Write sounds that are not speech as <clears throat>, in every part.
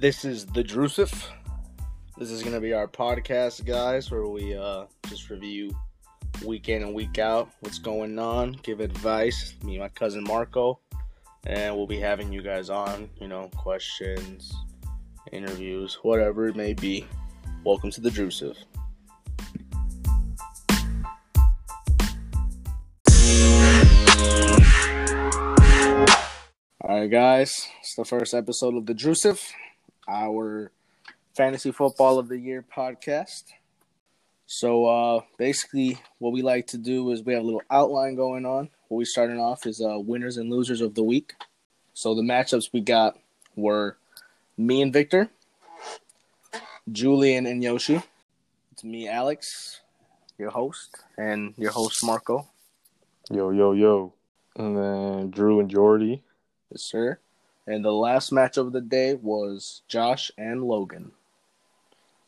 This is the Drusif. This is gonna be our podcast, guys, where we uh just review week in and week out what's going on, give advice. Me and my cousin Marco, and we'll be having you guys on. You know, questions, interviews, whatever it may be. Welcome to the Drusif. All right, guys, it's the first episode of the Drusif, our fantasy football of the year podcast. So, uh, basically, what we like to do is we have a little outline going on. What we starting off is uh, winners and losers of the week. So the matchups we got were me and Victor, Julian and Yoshi. It's me, Alex, your host, and your host Marco. Yo, yo, yo. And then Drew and Jordy. Yes, sir. And the last match of the day was Josh and Logan.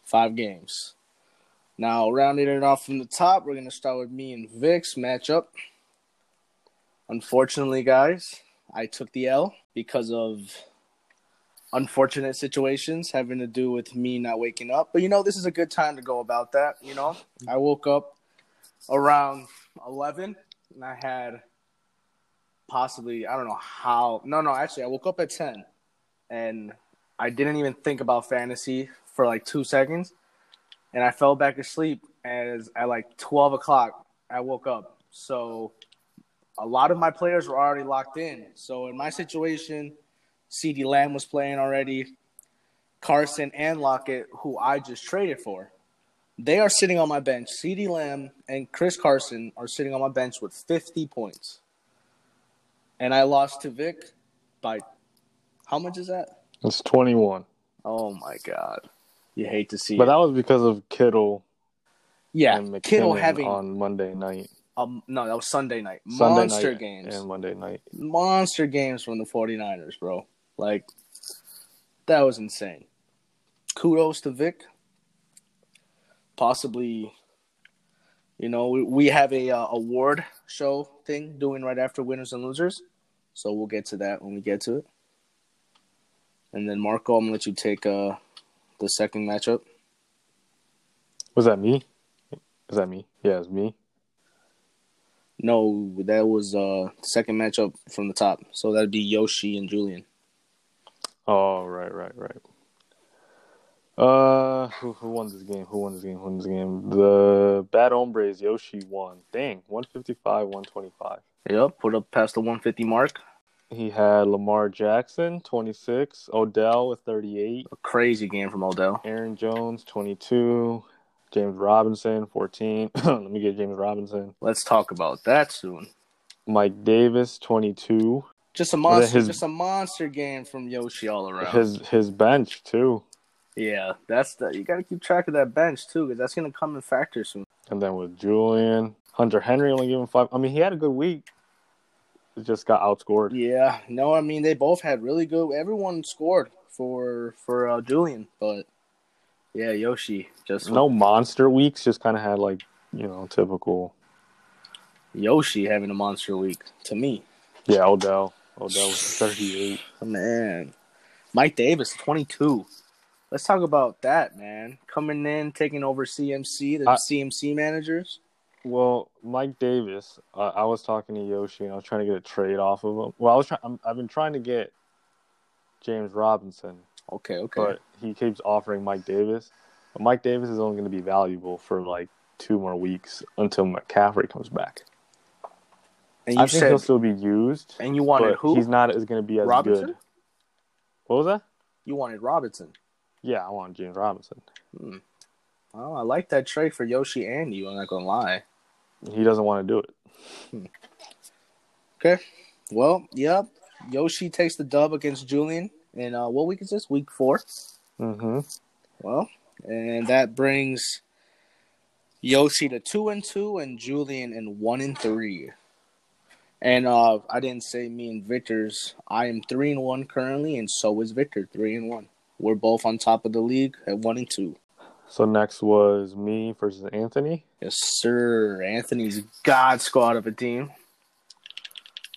Five games. Now, rounding it off from the top, we're going to start with me and Vic's matchup. Unfortunately, guys, I took the L because of unfortunate situations having to do with me not waking up. But, you know, this is a good time to go about that. You know, I woke up around 11 and I had possibly I don't know how. No, no, actually, I woke up at ten, and I didn't even think about fantasy for like two seconds, and I fell back asleep. As at like twelve o'clock, I woke up. So a lot of my players were already locked in. So in my situation, CeeDee Lamb was playing already. Carson and Lockett, who I just traded for, they are sitting on my bench. CeeDee Lamb and Chris Carson are sitting on my bench with 50 points and I lost to Vic by how much is that? It's 21. Oh my god. You hate to see But it. that was because of Kittle yeah, and Kittle having on Monday night. um no, that was Sunday night. Sunday Monster night games. And Monday night. Monster games from the 49ers, bro. Like that was insane. Kudos to Vic. Possibly you know, we, we have a uh, award show thing doing right after winners and losers. So we'll get to that when we get to it. And then Marco, I'm gonna let you take uh the second matchup. Was that me? Is that me? Yeah, it's me. No, that was uh second matchup from the top. So that'd be Yoshi and Julian. Oh, right, right, right. Uh, who, who won this game? Who won this game? Who won this game? The Bad Hombres, Yoshi won. Dang, 155, 125. Yep, put up past the 150 mark. He had Lamar Jackson, 26. Odell with 38. A crazy game from Odell. Aaron Jones, 22. James Robinson, 14. <clears throat> Let me get James Robinson. Let's talk about that soon. Mike Davis, 22. Just a monster, his- just a monster game from Yoshi all around. His his bench too. Yeah, that's the you got to keep track of that bench too, because that's gonna come in factor soon. And then with Julian, Hunter Henry only giving five. I mean, he had a good week. It just got outscored. Yeah, no, I mean they both had really good. Everyone scored for for uh, Julian, but yeah, Yoshi just No monster weeks, just kind of had like you know typical. Yoshi having a monster week to me. Yeah, Odell. Odell was 38. Man, Mike Davis, twenty two. Let's talk about that, man. Coming in, taking over CMC, the I- CMC managers. Well, Mike Davis, uh, I was talking to Yoshi and I was trying to get a trade off of him. Well, I was trying. I've been trying to get James Robinson, Okay, okay. but he keeps offering Mike Davis. But Mike Davis is only going to be valuable for like two more weeks until McCaffrey comes back. and I you think said, he'll still be used, and you wanted but who? he's not as going to be as Robinson. good. What was that? You wanted Robinson. Yeah, I want James Robinson. Oh, I like that trade for Yoshi and you. I'm not gonna lie. He doesn't want to do it. Okay. Well, yep. Yoshi takes the dub against Julian. And uh, what week is this? Week four. Mm-hmm. Well, and that brings Yoshi to two and two, and Julian in one and three. And uh, I didn't say me and Victor's. I am three and one currently, and so is Victor, three and one. We're both on top of the league at one and two. So next was me versus Anthony. Yes, sir. Anthony's God squad of a team.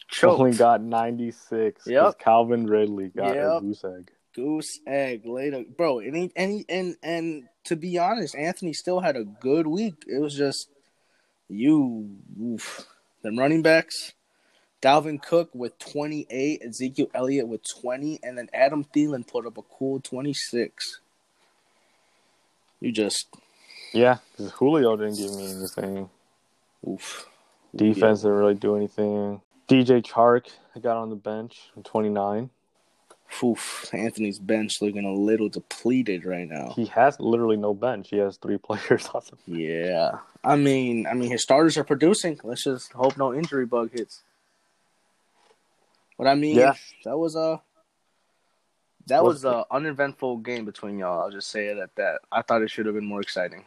Choked. Only got ninety six. Yep. Calvin Ridley got Yep. a goose egg. Goose egg later, bro. And he, and he, and and to be honest, Anthony still had a good week. It was just you, oof. them running backs. Dalvin Cook with 28, Ezekiel Elliott with 20, and then Adam Thielen put up a cool 26. You just Yeah, because Julio didn't give me anything. oof. Defense didn't really do anything. DJ Chark got on the bench, 29. Oof. Anthony's bench looking a little depleted right now. He has literally no bench. He has three <laughs> players on the Yeah. I mean, I mean his starters are producing. Let's just hope no injury bug hits. But I mean, Yeah. that was a that Was a uneventful game between y'all. I'll just say it at that. I thought it should have been more exciting.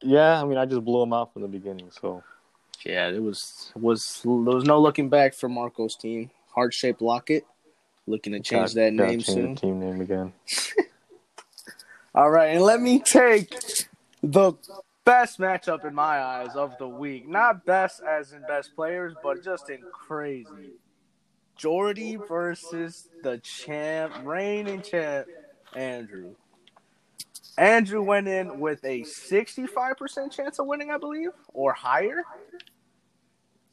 Yeah, I mean, I just blew him out from the beginning. So Yeah, it was was there was no looking back for Marco's team. Heart shaped locket. Looking to change Gotta- that name change soon. Team name again. <laughs> All right, and let me take the best matchup in my eyes of the week. Not best as in best players, but just in crazy. Jordy versus the champ, reigning champ, Andrew. Andrew went in with a 65% chance of winning, I believe, or higher.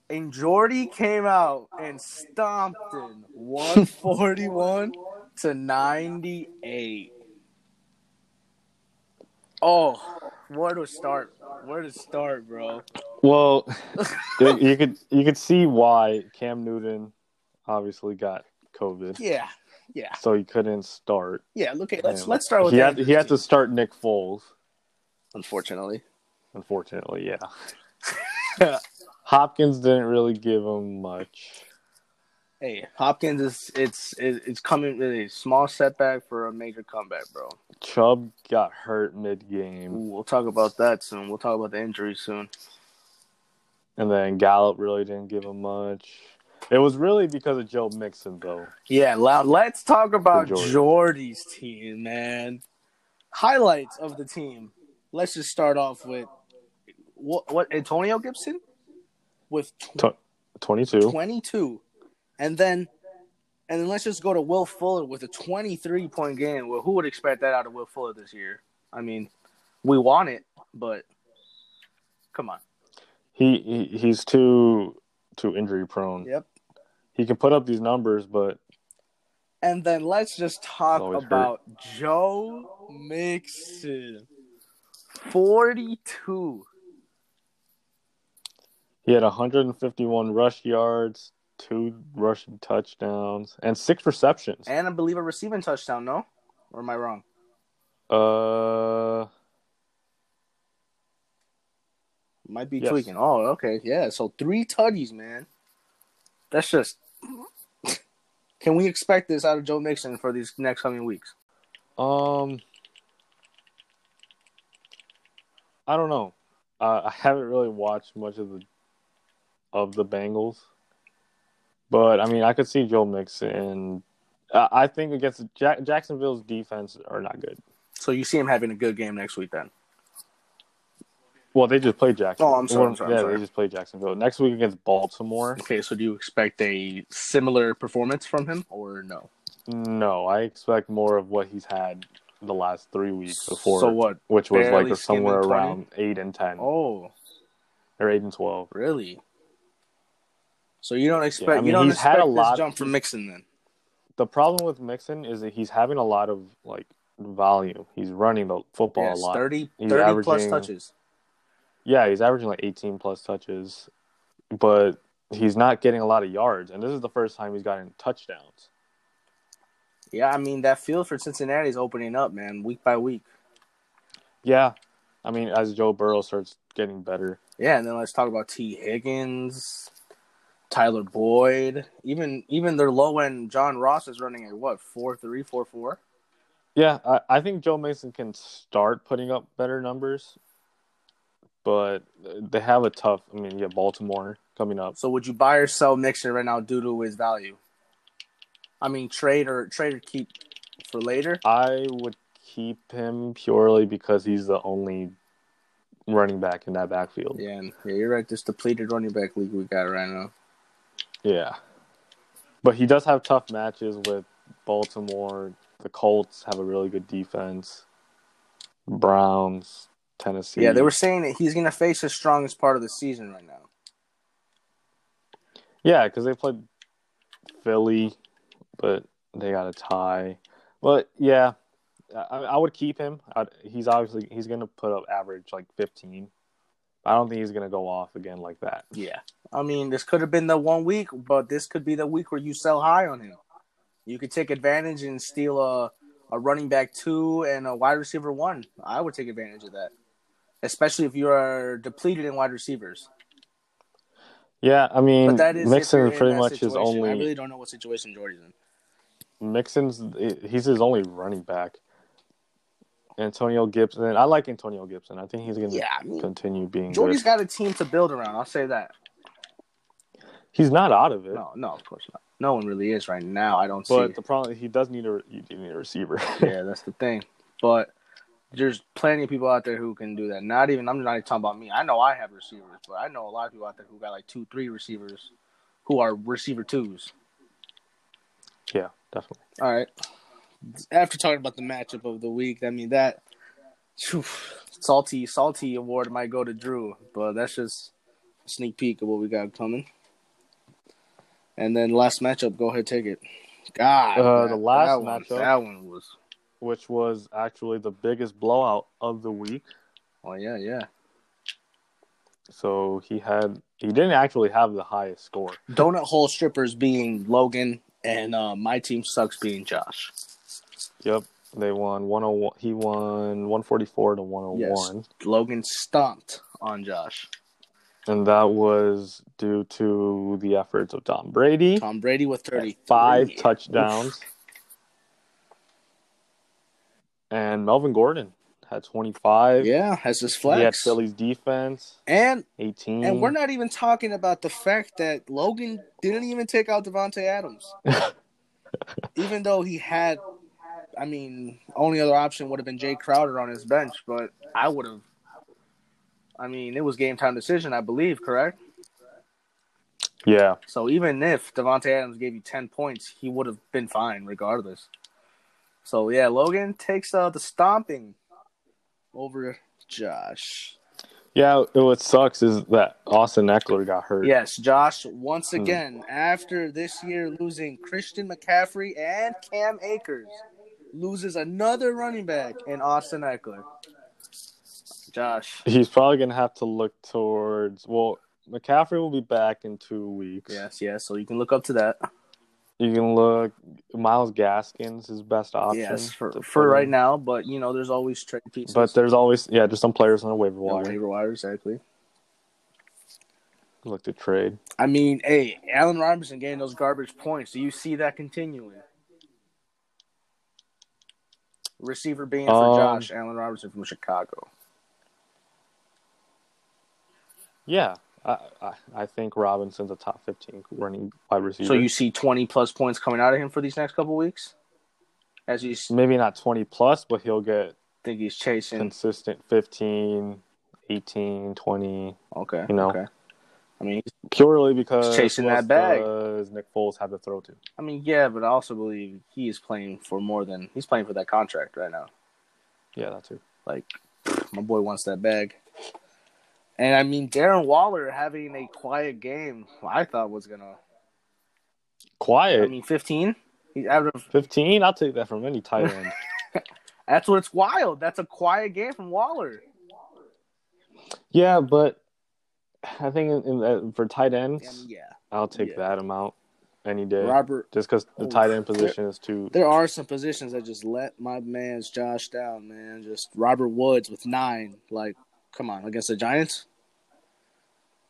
And Jordy came out and stomped in 141 to 98. Oh, where to start? Where to start, bro? Well, <laughs> you could you could see why Cam Newton obviously got COVID, Yeah, yeah, so he couldn't start. yeah. Look, at let's And let's start with he had he had to start Nick Foles. Unfortunately, Unfortunately, yeah. <laughs> Hopkins didn't really give him much. Hey, Hopkins is it's it's coming with a small setback for a major comeback, bro. Chubb got hurt mid game, we'll talk about that soon. We'll talk about the injury soon. and then Gallup really didn't give him much. It was really because of Joe Mixon, though. Yeah, loud. Let's talk about Jordy. Jordy's team, man. Highlights of the team. Let's just start off with what what Antonio Gibson with tw- Tw- Twenty-two. 22. And then and then let's just go to Will Fuller with a 23 point game. Well, who would expect that out of Will Fuller this year? I mean, we want it, but come on. He, he he's too too injury prone. Yep. He can put up these numbers, but And then let's just talk Always hurt. about Joe Mixon. 42. he had 151 rush yards, two rushing touchdowns, and six receptions. And I believe a receiving touchdown, no? Or am I wrong? Uh, Might be Yes. tweaking. Oh, okay. Yeah. So three tutties, man. That's just. <laughs> Can we expect this out of Joe Mixon for these next coming weeks? um, I don't know. Uh, I haven't really watched much of the of the Bengals, but I mean, I could see Joe Mixon. I I think against Jack- Jacksonville's defense are not good. So you see him having a good game next week then? Well, they just played Jacksonville. Oh, I'm sorry, I'm sorry, I'm yeah, sorry. they just played Jacksonville. Next week against Baltimore. Okay, so do you expect a similar performance from him or no? No, I expect more of what he's had the last three weeks before. So what? Which was barely like somewhere around eight and ten. Oh, or eight and twelve. really? So you don't expect mean, you don't he's had expect a this lot- jump from Mixon then? The problem with Mixon is that he's having a lot of like volume. He's running the football Yes, a lot. 30, 30 plus touches. Yeah, he's averaging like eighteen plus touches, but he's not getting a lot of yards. And this is the first time he's gotten touchdowns. Yeah, I mean that field for Cincinnati is opening up, man, week by week. Yeah, I mean, as Joe Burrow starts getting better, Yeah, and then let's talk about Tee Higgins, Tyler Boyd, even even their low end John Ross is running at what four three four four. Yeah, I, I think Joe Mixon can start putting up better numbers, but they have a tough. I mean, yeah, Baltimore coming up. So would you buy or sell Mixon right now due to his value? I mean, trade or trade or keep for later. I would keep him purely because he's the only running back in that backfield. Yeah, yeah, you're right. This depleted running back league we got right now. Yeah. But he does have tough matches with Baltimore. The Colts have a really good defense. Browns, Tennessee. Yeah, they were saying that he's going to face his strongest part of the season right now. Yeah, because they played Philly, but they got a tie. But yeah, I, I would keep him. I'd, he's obviously he's going to put up average like 15. I don't think he's going to go off again like that. Yeah. I mean, this could have been the one week, but this could be the week where you sell high on him. You could take advantage and steal a, a running back two and a wide receiver one. I would take advantage of that, especially if you are depleted in wide receivers. Yeah, I mean, But that is Mixon is pretty much his situation. only. I really don't know what situation Jordy's in. Mixon's he's his only running back. Antonio Gibson, I like Antonio Gibson. I think he's going to Yeah, I mean, continue being Jordy's good. got a team to build around. I'll say that. He's not out of it, No, no, of course not. No one really is right now. I don't see but see. the problem he does need a you need a receiver. <laughs> yeah, that's the thing. But there's plenty of people out there who can do that. Not even I'm not even talking about me. I know I have receivers, but I know a lot of people out there who got like two, three receivers who are receiver twos. yeah, definitely. All right. After talking about the matchup of the week, I mean that phew, salty, salty award might go to Drew, but that's just a sneak peek of what we got coming. And then last matchup, go ahead, take it. God, Uh, the last that one, matchup- that one was. Which was actually the biggest blowout of the week. Oh yeah, yeah. So he had he didn't actually have the highest score. Donut hole strippers being Logan, and uh, my team sucks being Josh. Yep, they won 101. He won 144 to 101, Logan stomped on Josh. And that was due to the efforts of Tom Brady. Tom Brady with thirty five touchdowns. And Melvin Gordon had 25. Yeah, has his He had flex. Philly's defense, And 18. and we're not even talking about the fact that Logan didn't even take out Davante Adams, <laughs> even though he had. I mean, only other option would have been Jay Crowder on his bench, but I would have. I mean, it was game time decision, I believe, correct? Yeah. So even if Davante Adams gave you ten points, he would have been fine regardless. So yeah, Logan takes uh, the stomping over Josh. Yeah, what sucks is that Austin Ekeler got hurt. Yes, Josh once Hmm. again after this year losing Christian McCaffrey and Cam Akers loses another running back in Austin Ekeler. Josh. He's probably going to have to look towards. Well, McCaffrey will be back in two weeks. Yes, yes. So you can look up to that. You can look. Myles Gaskins is best option. Yes, for, for right now, but you know, there's always trade pieces. But there's always, yeah, there's some players on the waiver wire. waiver wire, exactly. Look to trade. I mean, hey, Allen Robinson getting those garbage points. Do you see that continuing? Receiver being for Um, Josh Allen Robinson from Chicago. Yeah, I, I, I think Robinson's a top 15 running wide receiver. So you see 20 plus points coming out of him for these next couple weeks? As you s- maybe not 20 plus, but he'll get think he's chasing. consistent 15, 18, 20, Okay. you know. Okay. I mean, purely because He's chasing that bag. Does Nick Foles have to throw to? I mean, yeah, but I also believe he is playing for more than he's playing for that contract right now. Yeah, that too. Like, my boy wants that bag. And I mean, Darren Waller having a quiet game, I thought was gonna. Quiet. I mean, 15. He's out of 15, I'll take that from any tight end. <laughs> <laughs> That's what's wild. That's a quiet game from Waller. yeah, but I think in, in, uh, for tight ends, yeah. I'll take Yeah. that amount any day. Robert, Just because the tight end position is too. there are some positions that just let my man's Josh down, man. Just Robert Woods with nine. Like, come on, against the Giants.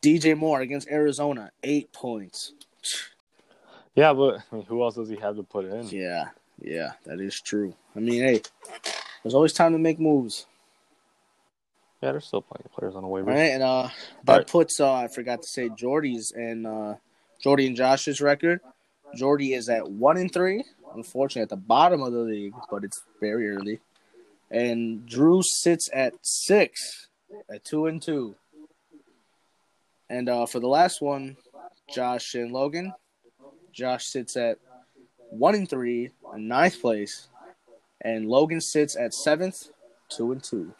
DJ Moore against Arizona, eight points. Yeah, but I mean, who else does he have to put in? Yeah, yeah, that is true. I mean, hey, there's always time to make moves. Yeah, there's still plenty of players on the waivers. All right, and uh, that right. puts uh, I forgot to say Jordy's and uh, Jordy and Josh's record. Jordy is at one and three, unfortunately at the bottom of the league, but it's very early. And Drew sits at six, at two and two. And uh, for the last one, Josh and Logan, Josh sits at one and three, in ninth place, and Logan sits at seventh, two and two.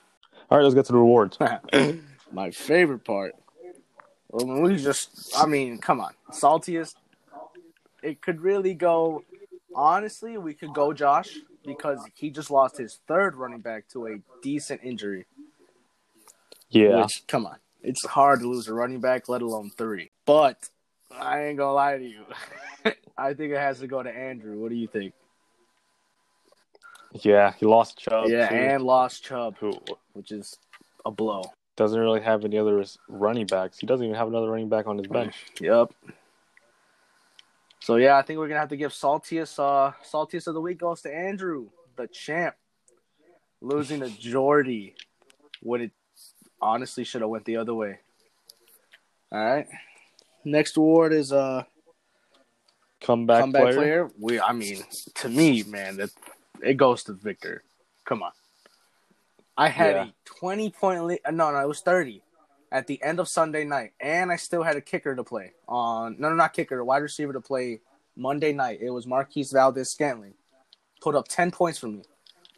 All right, let's get to the rewards. <laughs> My favorite part. Well, we just, I mean, come on, saltiest. It could really go. Honestly, we could go Josh because he just lost his third running back to a decent injury. Yeah. Which, come on, it's hard to lose a running back, let alone three. But I ain't gonna lie to you. <laughs> I think it has to go to Andrew. What do you think? Yeah, he lost Chubb. yeah, too, and lost Chubb, who which is a blow. doesn't really have any other running backs. He doesn't even have another running back on his bench. Yep. So yeah, I think we're gonna have to give saltiest uh saltiest of the week goes to Andrew, the champ. Losing to Jordy. It honestly should have went the other way. Alright. Next award is uh Comeback, comeback player. player. We I mean, to me, man, that it goes to Victor. Come on. I had Yeah. a twenty point lead no no, it was thirty at the end of Sunday night, and I still had a kicker to play on. No, no, not kicker, a wide receiver to play Monday night. It was Marquez Valdes-Scantling, put up ten points for me.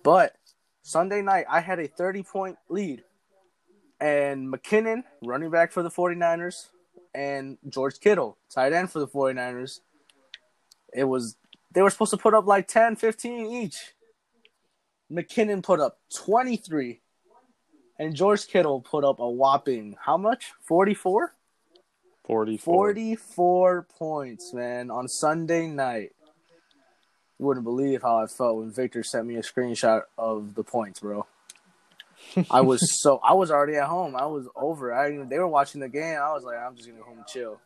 But Sunday night, I had a thirty point lead, and McKinnon, running back for the 49ers, and George Kittle, tight end for the 49ers. It was they were supposed to put up like 10, 15 each. McKinnon put up 23 and George Kittle put up a whopping how much? 44? 44. 44 points, man, on Sunday night. You wouldn't believe how I felt when Victor sent me a screenshot of the points, bro. I was so I was already at home. I was over. I even- they were watching the game. I was like, I'm just gonna go home and chill.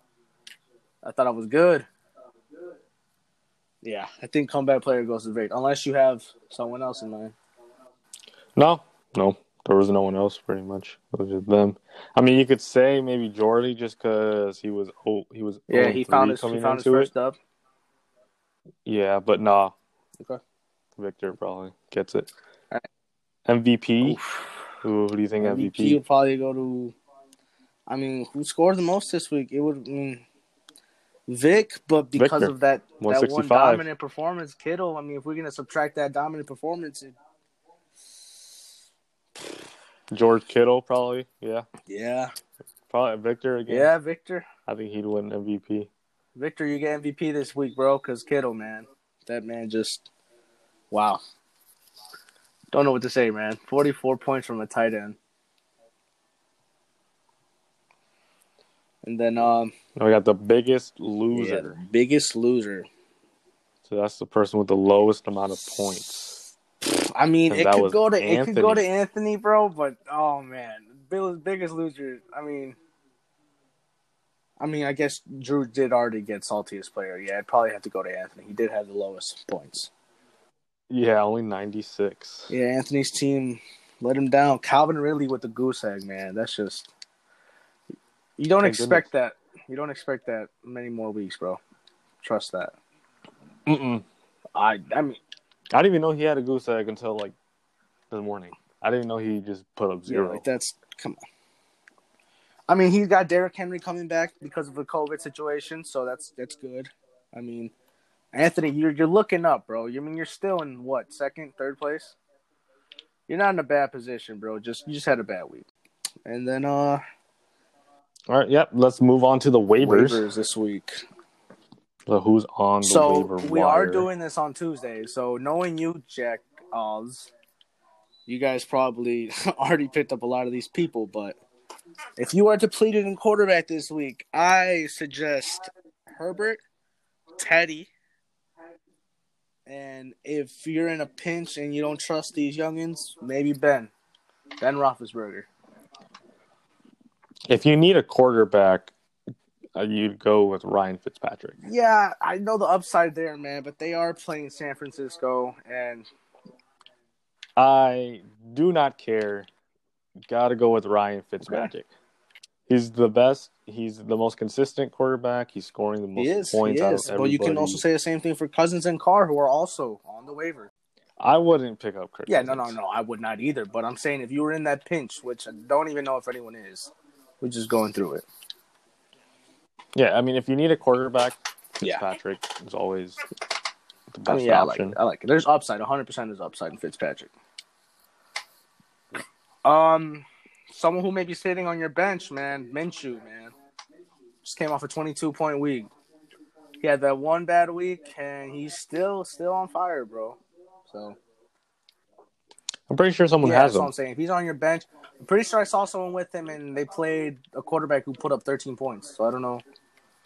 I thought I was good. Yeah, I think comeback player goes to Victor, unless you have someone else in mind. No, no, there was no one else. Pretty much, it was just them. I mean, you could say maybe Jordy just because he was oh, he was Yeah, he found 3 his he found his first it. dub. Yeah, but nah, Okay. Victor probably gets it. MVP. Who, who do you think MVP MVP? would probably go to. I mean, who scored the most this week? It would I mean, Vic, but because Victor, of that that one dominant performance, Kittle. I mean, if we're gonna subtract that dominant performance, it, George Kittle probably. Yeah, yeah, probably Victor again. yeah, Victor, I think he'd win MVP. Victor, you get MVP this week, bro. Because Kittle, man, that man just wow. Don't know what to say, man. Forty-four points from a tight end. And then, um, we got the biggest yeah, loser. the biggest loser. So that's the person with the lowest amount of points. I mean, it could go to it could go to Anthony. Anthony, bro. But oh man, Bill's biggest loser. I mean, I mean, I guess Drew did already get saltiest player. Yeah, I'd probably have to go to Anthony. He did have the lowest points. Yeah, only 96. Yeah, Anthony's team let him down. Calvin Ridley with the goose egg, man. That's just you don't Thank expect that. You don't expect that many more weeks, bro. Trust that. Mm-mm. I I mean, I didn't even know he had a goose egg until like the morning. I didn't know he just put up Yeah, zero. like that's come on. I mean, he's got Derrick Henry coming back because of the COVID situation, so that's that's good. I mean, Anthony, you're you're looking up, bro. You I mean you're still in what second, third place? You're not in a bad position, bro. Just you just had a bad week, and then uh All right, yep. Let's move on to the waivers. waivers this week. So who's on the So waiver we are doing this on Tuesday. So knowing you, Jack Oz, you guys probably <laughs> already picked up a lot of these people. But if you are depleted in quarterback this week, I suggest Herbert, Teddy, and if you're in a pinch and you don't trust these youngins, maybe Ben, Ben Roethlisberger. If you need a quarterback, uh, you'd go with Ryan Fitzpatrick. Yeah, I know the upside there, man, but they are playing San Francisco, and I do not care. Got to go with Ryan Fitzpatrick. He's the best. He's the most consistent quarterback. He's scoring the most is. points he is. But you can also say the same thing for Cousins and Carr, who are also on the waiver. I wouldn't pick up Kirk. Yeah, no, no, no. I would not either. But I'm saying if you were in that pinch, which I don't even know if anyone is, we're just going through it. Yeah, I mean, if you need a quarterback, Yeah. Fitzpatrick is always the I best mean, yeah, I like option. it. I like it. There's upside. 100 percent is upside in Fitzpatrick. Um, someone who may be sitting on your bench, man, Minshew, man, just came off a 22 point week. He had that one bad week, and he's still still on fire, bro. So I'm pretty sure someone yeah, has that's what him. I'm saying. If he's on your bench, I'm pretty sure I saw someone with him, and they played a quarterback who put up 13 points. So I don't know.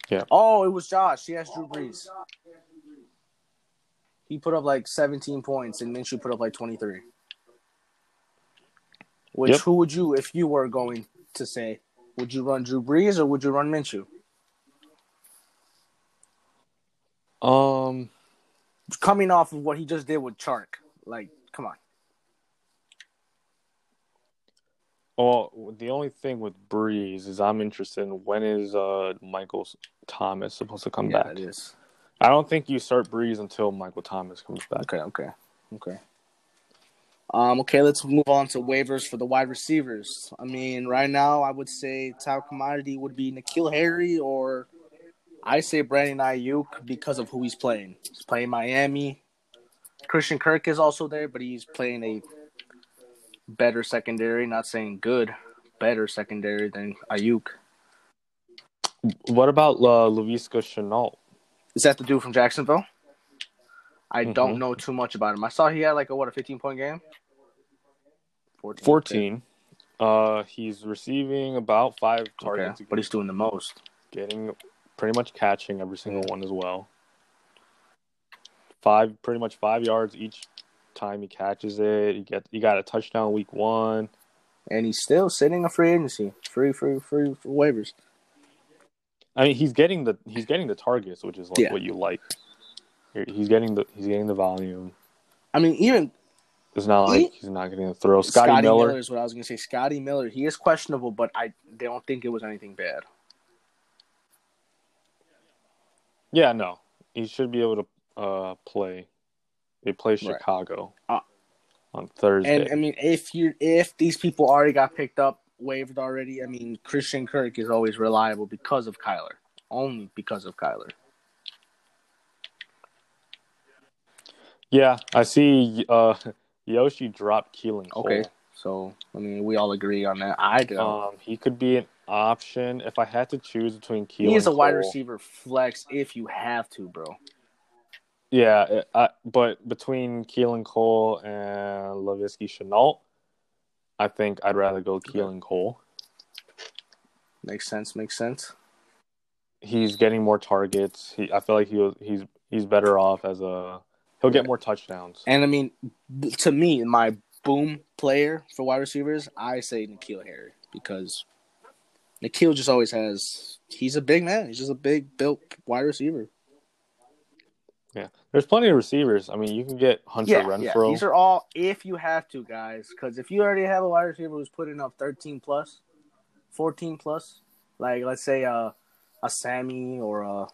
Yeah. Oh, it was Josh. He has Drew Brees. He put up like 17 points, and Minshew put up like 23. Which Yep. who would you, if you were going to say, would you run Drew Brees or would you run Minshew? Um, Coming off of what he just did with Chark, like, come on. well, the only thing with Brees is I'm interested in when is uh Michael Thomas supposed to come yeah, back. it is. I don't think you start Brees until Michael Thomas comes back. Okay, okay, okay. Um, okay, let's move on to waivers for the wide receivers. I mean, right now, I would say top commodity would be N'Keal Harry or I say Brandon Aiyuk because of who he's playing. He's playing Miami. Christian Kirk is also there, but he's playing a better secondary. Not saying good, better secondary than Aiyuk. What about uh, Laviska Shenault? Is that the dude from Jacksonville? I don't Mhm. know too much about him. I saw he had like a what a fifteen point game. 14. 14. Uh, he's receiving about five targets, Okay. But he's doing the most. getting pretty much catching every single one as well. Five, pretty much five yards each time he catches it. He get he got a touchdown week one. And he's still sitting a free agency. Free, free, free for waivers. I mean, he's getting the he's getting the targets, which is like Yeah. what you like. He's getting the he's getting the volume. I mean, even It's not like He- he's not getting the throw. Scotty, Scotty Miller, Miller is what I was gonna say. Scotty Miller, he is questionable, but I don't think it was anything bad. yeah, no, he should be able to uh, play. They play Right. Chicago Uh, on Thursday. And I mean, if you if these people already got picked up, waived already, I mean, Christian Kirk is always reliable because of Kyler. Only because of Kyler. Yeah, I see. Uh, Yoshi dropped Keelan Cole. Okay. So I mean, we all agree on that. I do. Um, he could be an option if I had to choose between Keelan. he is a wide receiver flex if you have to, bro. Yeah, it- I, but between Keelan Cole and Laviska Shenault, I think I'd rather go Keelan Cole. Makes sense. Makes sense. He's getting more targets. He, I feel like he was, he's he's better off as a. He'll get more touchdowns. And I mean, to me, my boom player for wide receivers, I say N'Keal Harry because N'Keal just always has. He's a big man. He's just a big built wide receiver. Yeah, there's plenty of receivers. I mean, you can get Hunter Yeah, yeah. Renfrow. These are all if you have to, guys. Because if you already have a wide receiver who's putting up 13 plus, 14 plus, like let's say uh, a Sammy or a,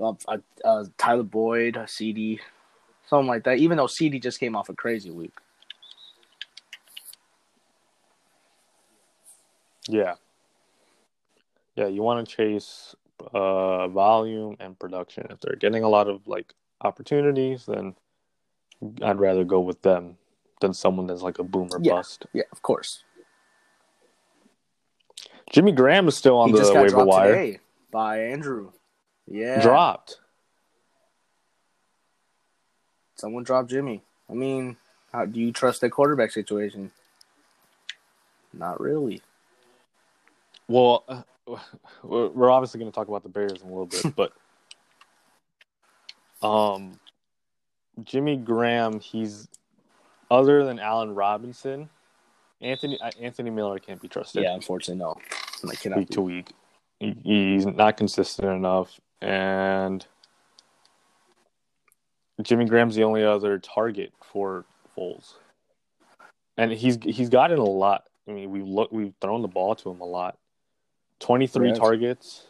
a, a, a Tyler Boyd, uh, a CeeDee, something like that. Even though CeeDee just came off a crazy week. Yeah. Yeah, you want to chase uh, volume and production. If they're getting a lot of like opportunities, then I'd rather go with them than someone that's like a boomer Yeah. bust. Yeah, of course. Jimmy Graham is still on he the waiver wire. by Andrew. Yeah, Dropped. Someone dropped Jimmy. I mean, how do you trust the quarterback situation? Not really. Well, uh, we're obviously going to talk about the Bears in a little bit, <laughs> but um, Jimmy Graham, he's other than Allen Robinson, Anthony uh, Anthony Miller can't be trusted. Yeah, unfortunately, no. I cannot. week be. to week. He- He's not consistent enough, and Jimmy Graham's the only other target for Foles, and he's he's gotten a lot. I mean, we've look we've thrown the ball to him a lot. Twenty three Yes. targets.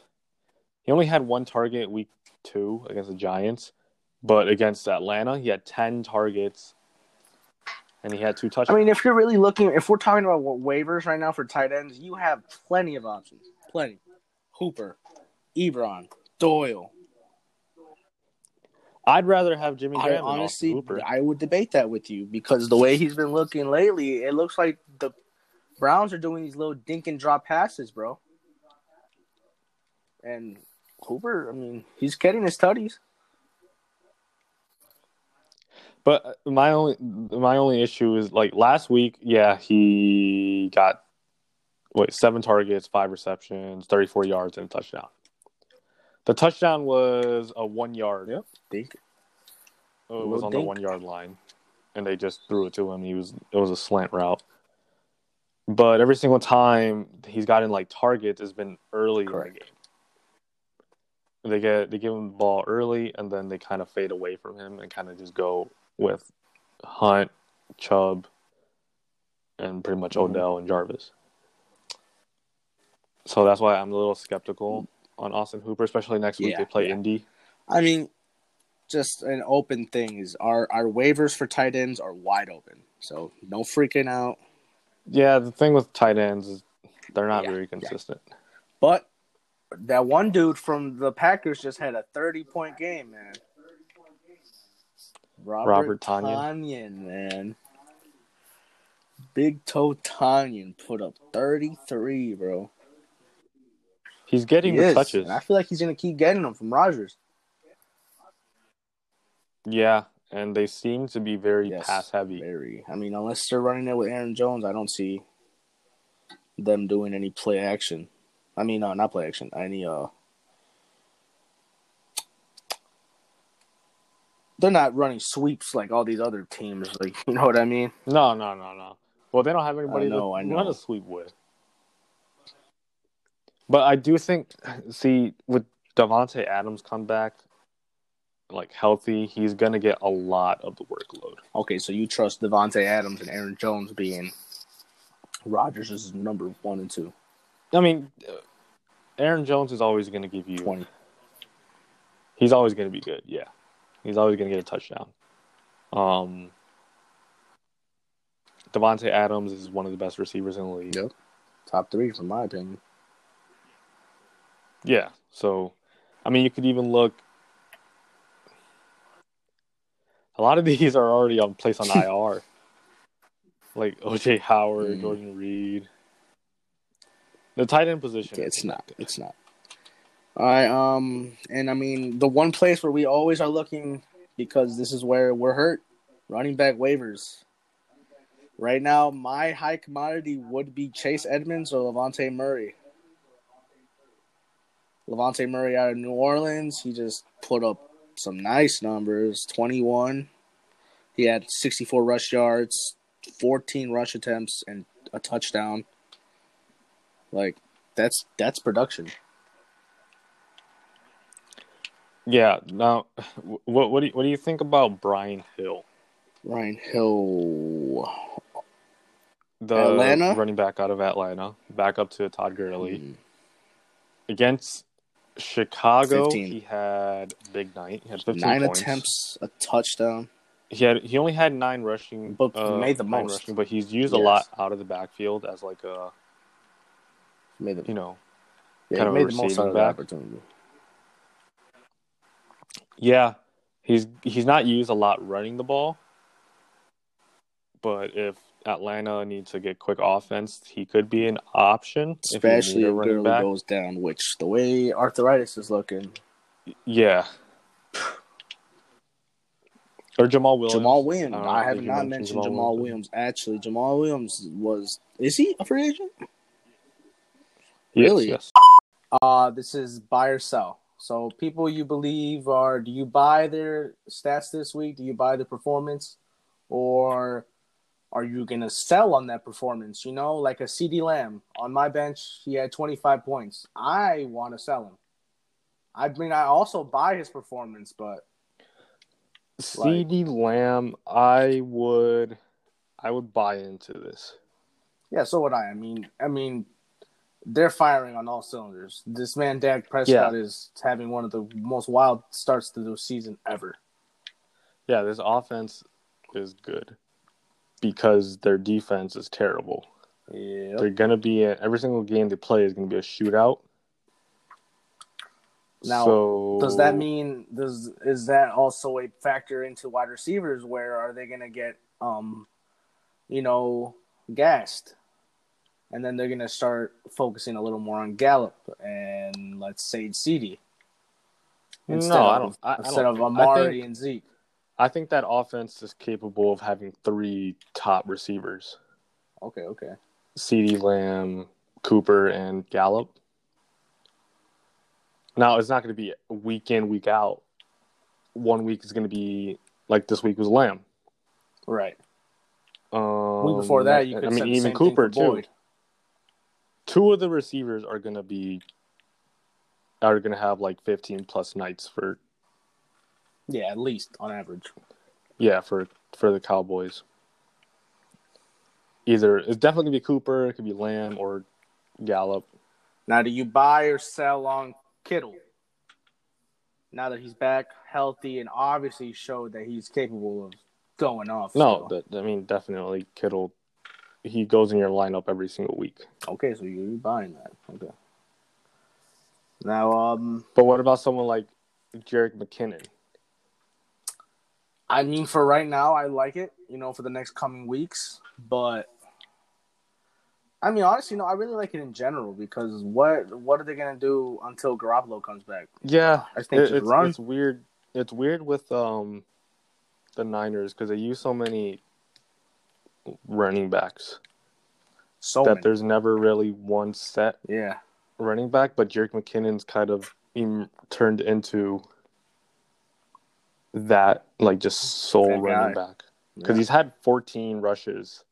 He only had one target week two against the Giants, but against Atlanta, he had ten targets, and he had two touchdowns. I mean, if you're really looking, if we're talking about what waivers right now for tight ends, you have plenty of options. Plenty. Hooper, Ebron, Doyle. I'd rather have Jimmy Graham than honestly, I would debate that with you because the way he's been looking lately, it looks like the Browns are doing these little dink and drop passes, bro. And Hooper, I mean, he's getting his tutties. But my only my only issue is like last week, yeah, he got wait seven targets, five receptions, thirty four yards, and a touchdown. The touchdown was a one yard. Yep. Dink. It was on the one yard line, and they just threw it to him. He was it was a slant route. But every single time he's gotten like targets has been early Correct. in the game. They get they give him the ball early, and then they kind of fade away from him and kind of just go with Hunt, Chubb, and pretty much Mhm. Odell and Jarvis. So that's why I'm a little skeptical on Austin Hooper, especially next week Yeah, they play yeah. Indy. I mean, just an open thing is our our waivers for tight ends are wide open, so no freaking out. Yeah, the thing with tight ends is they're not Yeah, very consistent. But that one dude from the Packers just had a thirty point game, man. Robert, Robert Tanyan. Tonyan. man. Big toe Tonyan put up thirty three, bro. He's getting He the is, touches. and I feel like he's gonna keep getting them from Rodgers. Yeah, and they seem to be very Yes, pass heavy. Very. I mean, unless they're running it with Aaron Jones, I don't see them doing any play action. I mean, uh, not play action. Any uh, they're not running sweeps like all these other teams. Like, <laughs> you know what I mean? No, no, no, no. Well, they don't have anybody I know, to I know. run a sweep with. But I do think, see, with Davante Adams come back, like healthy, he's gonna get a lot of the workload. Okay, so you trust Davante Adams and Aaron Jones being Rodgers is number one and two. I mean, uh, Aaron Jones is always gonna give you. Twenty. He's always gonna be good. Yeah, he's always gonna get a touchdown. Um, Davante Adams is one of the best receivers in the league. Yep. Top three, from my opinion. Yeah. So, I mean, you could even look. A lot of <laughs> these are already on place on IR, <laughs> like OJ Howard, Mm. Jordan Reed. The tight end position. Okay, it's not. It's not. All right. Um, and I mean, the one place where we always are looking because this is where we're hurt. Running back waivers. Right now, my high commodity would be Chase Edmonds or Levante Murray. Levante Murray out of New Orleans. He just put up some nice numbers. Twenty one. He had sixty four rush yards, fourteen rush attempts, and a touchdown. Like that's that's production. Yeah. Now, what what do you, what do you think about Brian Hill, Brian Hill. the Atlanta? running back out of Atlanta, back up to Todd Gurley Mm, against Chicago? 15. He had big night. He had nine points. attempts, a touchdown. He had he only had nine rushing, But uh, made the most. rushing, but he's used a lot out of the backfield as like a Made the, you know yeah, kind he of made the most receiving out of back. opportunity. yeah he's he's not used a lot running the ball, but if Atlanta needs to get quick offense, he could be an option. if Especially if running Gurley back. goes down, which the way arthritis is looking, Yeah. Or Jamaal Williams. Jamaal Williams. I I have not mentioned Jamaal Jamaal Williams. Williams. Actually, Jamaal Williams was is he a free agent? Yes, Really? Yes. Uh this is buy or sell. So people you believe are do you buy their stats this week? Do you buy the performance? Or are you gonna sell on that performance? You know, like a CeeDee Lamb on my bench, he had twenty five points. I wanna sell him. I mean I also buy his performance, but CeeDee Lamb, I would I would buy into this. yeah, so would I. I mean I mean they're firing on all cylinders. This man Dak Prescott is having one of the most wild starts to the season ever. Yeah, this offense is good because their defense is terrible. Yeah. They're gonna be every single game they play is gonna be a shootout. Now, so Does that mean does is that also a factor into wide receivers where are they gonna get um you know gassed? And then they're gonna start focusing a little more on Gallup and let's say CeeDee. Instead no, I of, don't. I, I instead don't of I Amari think- and Zeke. I think that offense is capable of having three top receivers: Okay, okay. CeeDee Lamb, Cooper, and Gallup. Now it's not going to be week in, week out. One week is going to be like this week was Lamb. Right. Um, Week before that, you could I mean, even Cooper too. Two of the receivers are going to be are going to have like 15 plus nights for Yeah, at least on average. yeah for for the Cowboys. Either it's definitely going to be Cooper, it could be Lamb or Gallup. Now, do you buy or sell on Kittle? Now that he's back healthy and obviously showed that he's capable of going off. No, that, I mean definitely Kittle. He goes in your lineup every single week. okay, so you're buying that. Okay. Now, um, But what about someone like Jerick McKinnon? I mean, for right now, I like it. You know, for the next coming weeks, but I mean, honestly, no, I really like it in general because what what are they gonna do until Garoppolo comes back? Yeah, I think it- just it's, run. it's weird. It's weird with um the Niners because they use so many running backs So that many. there's never really one set yeah, running back. But Jerick McKinnon's kind of em- turned into that, like just sole That running guy. back because Yeah. he's had 14 rushes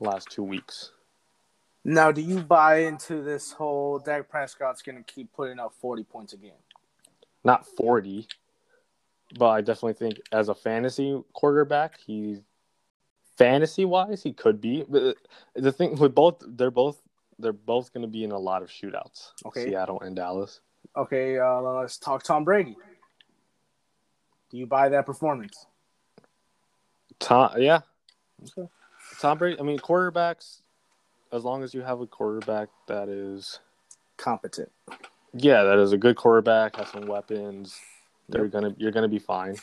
last two weeks. Now, do you buy into this whole Dak Prescott's going to keep putting up 40 points a game? Not 40, but I definitely think as a fantasy quarterback, he's fantasy wise he could be. But the thing with both, they're both they're both going to be in a lot of shootouts. Okay. Seattle and Dallas. Okay, uh, let's talk Tom Brady. Do you buy that performance? Tom, yeah, Okay. Tom Brady. I mean, quarterbacks. As long as you have a quarterback that is, Competent. yeah, that is a good quarterback, has some weapons. They're Yep. gonna, you're gonna be fine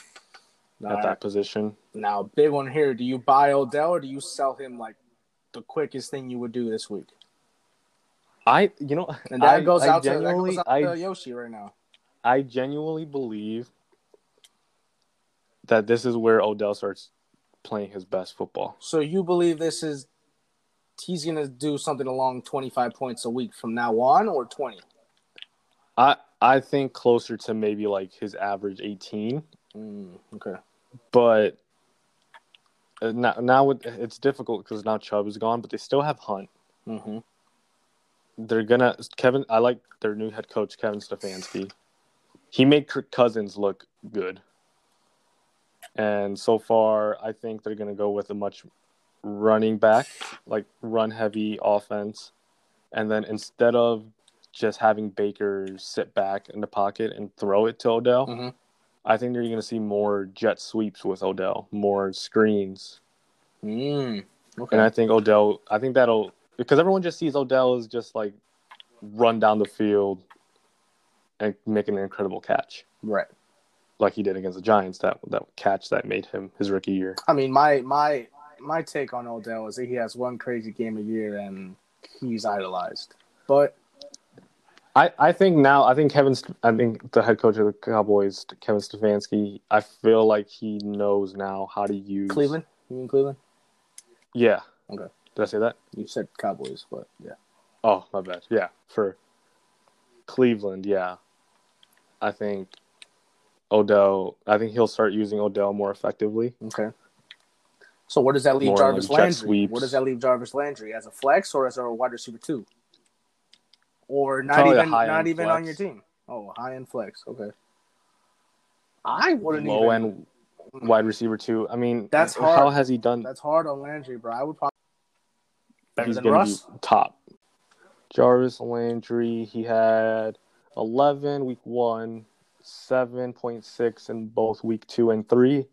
All at right. that position. Now, big one here. Do you buy Odell or do you sell him like the quickest thing you would do this week? I, you know, And that I, goes I out to goes out I to Yoshi right now. I genuinely believe that this is where Odell starts playing his best football. So you believe this is he's gonna do something along twenty five points a week from now on, or twenty? I I think closer to maybe like his average 18, Mm, okay. but uh, now now it's difficult because now Chubb is gone, but they still have Hunt. Mm-hmm. They're gonna Kevin. I like their new head coach Kevin Stefanski. He made Kirk Cousins look good, and so far I think they're gonna go with a much running back, like run heavy offense, and then instead of just having Baker sit back in the pocket and throw it to Odell, Mhm. I think they're gonna see more jet sweeps with Odell, more screens, Mm, okay. and I think Odell, I think that'll because everyone just sees Odell as just like run down the field and make an incredible catch, right. Like he did against the Giants. That that catch that made him his rookie year. I mean, my my my take on Odell is that he has one crazy game a year and he's idolized. But I, I think now I think Kevin I think the head coach of the Cowboys Kevin Stefanski I feel like he knows now how to use Cleveland, you mean Cleveland? Yeah. Okay. Did I say that? You said Cowboys, but yeah. Oh, my bad. Yeah, for Cleveland, yeah. I think Odell. I think he'll start using Odell more effectively. Okay. So where does that leave More Jarvis like Landry? Where does that leave Jarvis Landry as a flex or as a wide receiver two? Or not Probably even not even on your team. Oh, high end flex. Okay. I wouldn't Low even. end hmm. wide receiver too. I mean, That's How has he done? That's hard on Landry, bro. I would probably better He's than Russ. be top. Jarvis Landry. He had eleven week one, seven point six in both week two and three,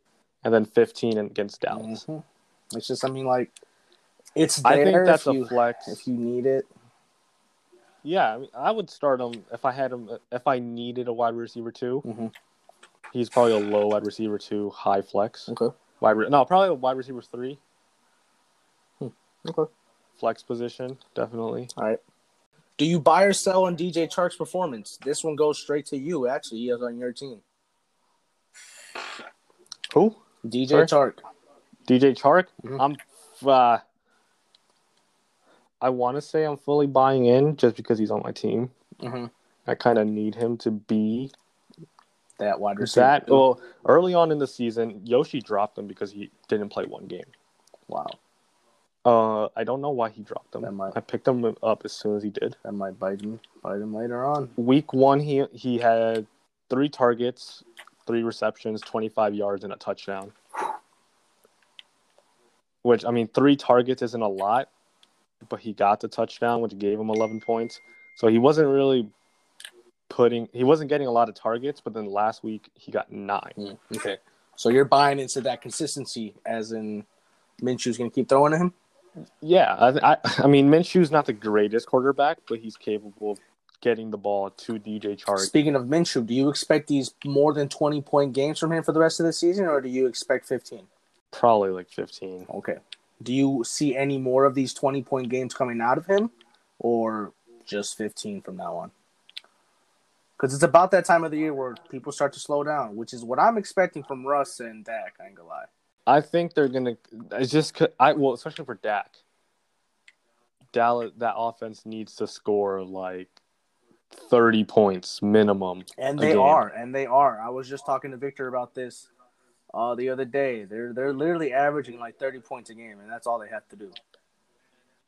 and then fifteen against Dallas. Mhm. It's just, I mean, like, it's I think that's if a you flex. if you need it. Yeah, I, mean, I would start him if I had him. If I needed a wide receiver two, Mm-hmm. he's probably a low wide receiver two, high flex. Okay. Wide re- no, probably a wide receiver three, Okay. flex position, definitely. All right. Do you buy or sell on DJ Chark's performance? This one goes straight to you. Actually, he is on your team. Who? DJ Chark. DJ Chark. Mhm. I'm. Uh, I want to say I'm fully buying in just because he's on my team. Mm-hmm. I kind of need him to be That wide receiver. that. Well, early on in the season, Yoshi dropped him because he didn't play one game. wow. Uh, I don't know why he dropped him. Might- I picked him up as soon as he did. That might bite him. Bite him later on. Week one, he he had three targets, three receptions, twenty five yards, and a touchdown. Which I mean, three targets isn't a lot, but he got the touchdown, which gave him eleven points. So he wasn't really putting. He wasn't getting a lot of targets, but then last week he got nine. Mm, Okay. So you're buying into that consistency, as in Minshew's going to keep throwing to him. Yeah, I, I, I mean, Minshew's not the greatest quarterback, but he's capable of getting the ball to DJ Chark. Speaking of Minshew, do you expect these more than 20 point games from him for the rest of the season, or do you expect 15? Probably like 15. Okay. Do you see any more of these 20 point games coming out of him, or just 15 from now on? Because it's about that time of the year where people start to slow down, which is what I'm expecting from Russ and Dak. I ain't gonna lie. I think they're gonna. It's just I well, especially for Dak. Dallas, that offense needs to score like 30 points minimum. And they are, and they are. I was just talking to Victor about this uh, the other day. They're they're literally averaging like 30 points a game, and that's all they have to do.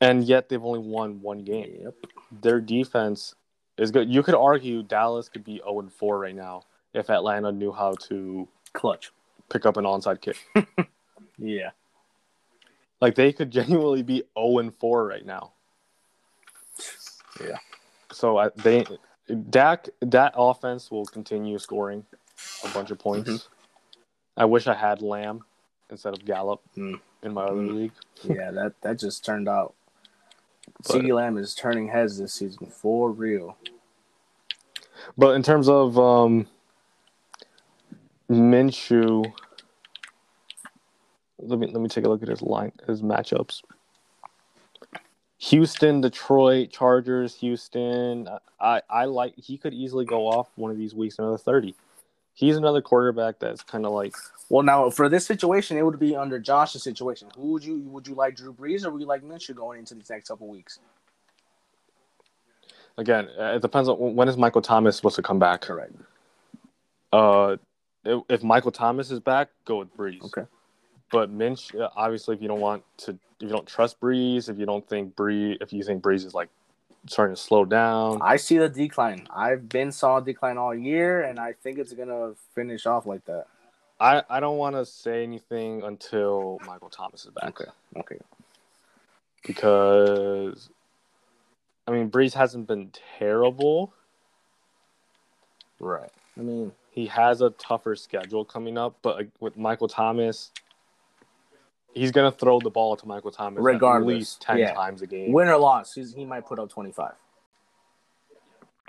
and yet they've only won one game. Yep. Their defense is good. You could argue Dallas could be 0 4 right now if Atlanta knew how to Clutch. Pick up an onside kick. <laughs> Yeah. Like they could genuinely be 0 and 4 right now. Yeah. So I, they Dak that offense will continue scoring a bunch of points. Mhm. I wish I had Lamb instead of Gallup Mm. in my other Mm. league. Yeah, that that just turned out. But- CeeDee Lamb is turning heads this season for real. But in terms of um, Minshew, let me let me take a look at his line, his matchups. Houston, Detroit, Chargers, Houston. I, I like he could easily go off one of these weeks another thirty. He's another quarterback that's kind of like Well, now for this situation, it would be under Josh's situation. Who would you would you like Drew Brees or would you like Minshew going into these next couple weeks? again. It depends on when is Michael Thomas supposed to come back. Correct. Uh, if, Michael Thomas is back, go with Brees. Okay. But Minch, uh, obviously, if you don't want to, if you don't trust Brees, if you don't think Brees, if you think Brees is like starting to slow down, I see the decline. I've been saw a decline all year, and I think it's gonna finish off like that. I, I don't want to say anything until Michael Thomas is back Okay. Okay. because, I mean, Brees hasn't been terrible. Right. I mean, He has a tougher schedule coming up, but like, with Michael Thomas, he's gonna throw the ball to Michael Thomas Regardless, at least ten yeah. times a game. win or loss, he's, he might put up twenty five.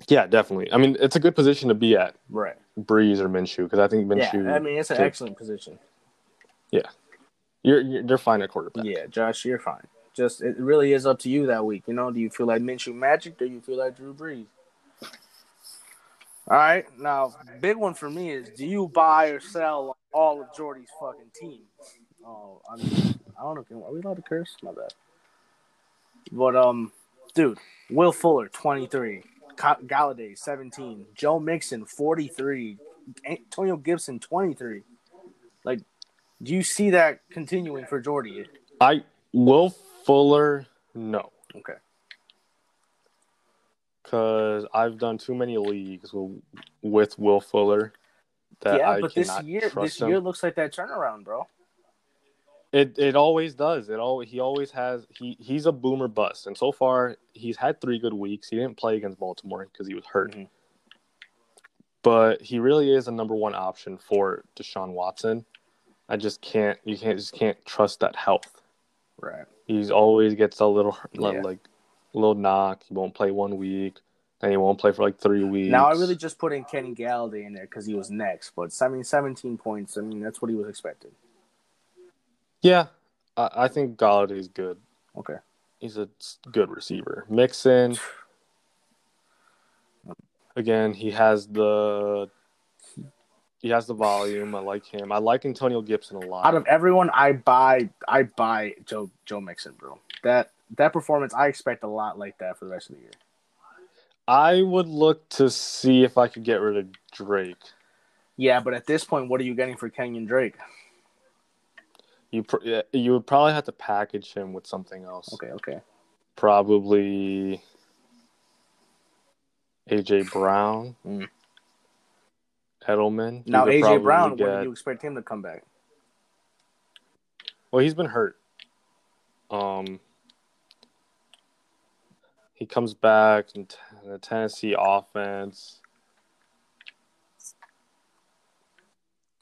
Yeah, definitely. I mean, it's a good position to be at, Right. Brees or Minshew, because I think Minshew. Yeah. I mean, it's an did- excellent position. Yeah, you're, you're they're fine at quarterback. Yeah, Josh, you're fine. Just it really is up to you that week. You know, do you feel like Minshew Magic? Do you feel like Drew Brees? All right, now big one for me is: Do you buy or sell all of Jordy's fucking team? Oh, I mean, I don't know. Are we allowed to curse? My bad. But um, dude, Will Fuller, twenty three, Golladay, seventeen, Joe Mixon, forty three, Antonio Gibson, twenty three. Like, do you see that continuing for Jordy? I Will Fuller, no, Okay. Because I've done too many leagues with, with Will Fuller that yeah, I but this year, this him. year looks like that turnaround, bro. It it always does. It always he always has he he's a boomer bust, and so far he's had three good weeks. He didn't play against Baltimore because he was hurt, Mhm. but he really is a number one option for Deshaun Watson. I just can't you can't just can't trust that health. Right. He's always gets a little Yeah. like little knock. He won't play one week. Then he won't play for like three weeks. Now I really just put in Kenny Golladay in there because he was next, but I mean, 17 points. I mean, that's what he was expected. yeah, I, I think Golladay is good. Okay. He's a good receiver. Mixon, <sighs> again, he has the he has the volume. I like him. I like Antonio Gibson a lot. Out of everyone, I buy I buy Joe Joe Mixon, bro. That that performance, I expect a lot like that for the rest of the year. I would look to see if I could get rid of Drake. Yeah, but at this point, what are you getting for Kenyon Drake? You pr- you would probably have to package him with something else. Okay, okay. Probably AJ Brown, Mm. Edelman. Now AJ Brown, when do you expect him to come back? Well, he's been hurt. Um, he comes back t- the Tennessee offense.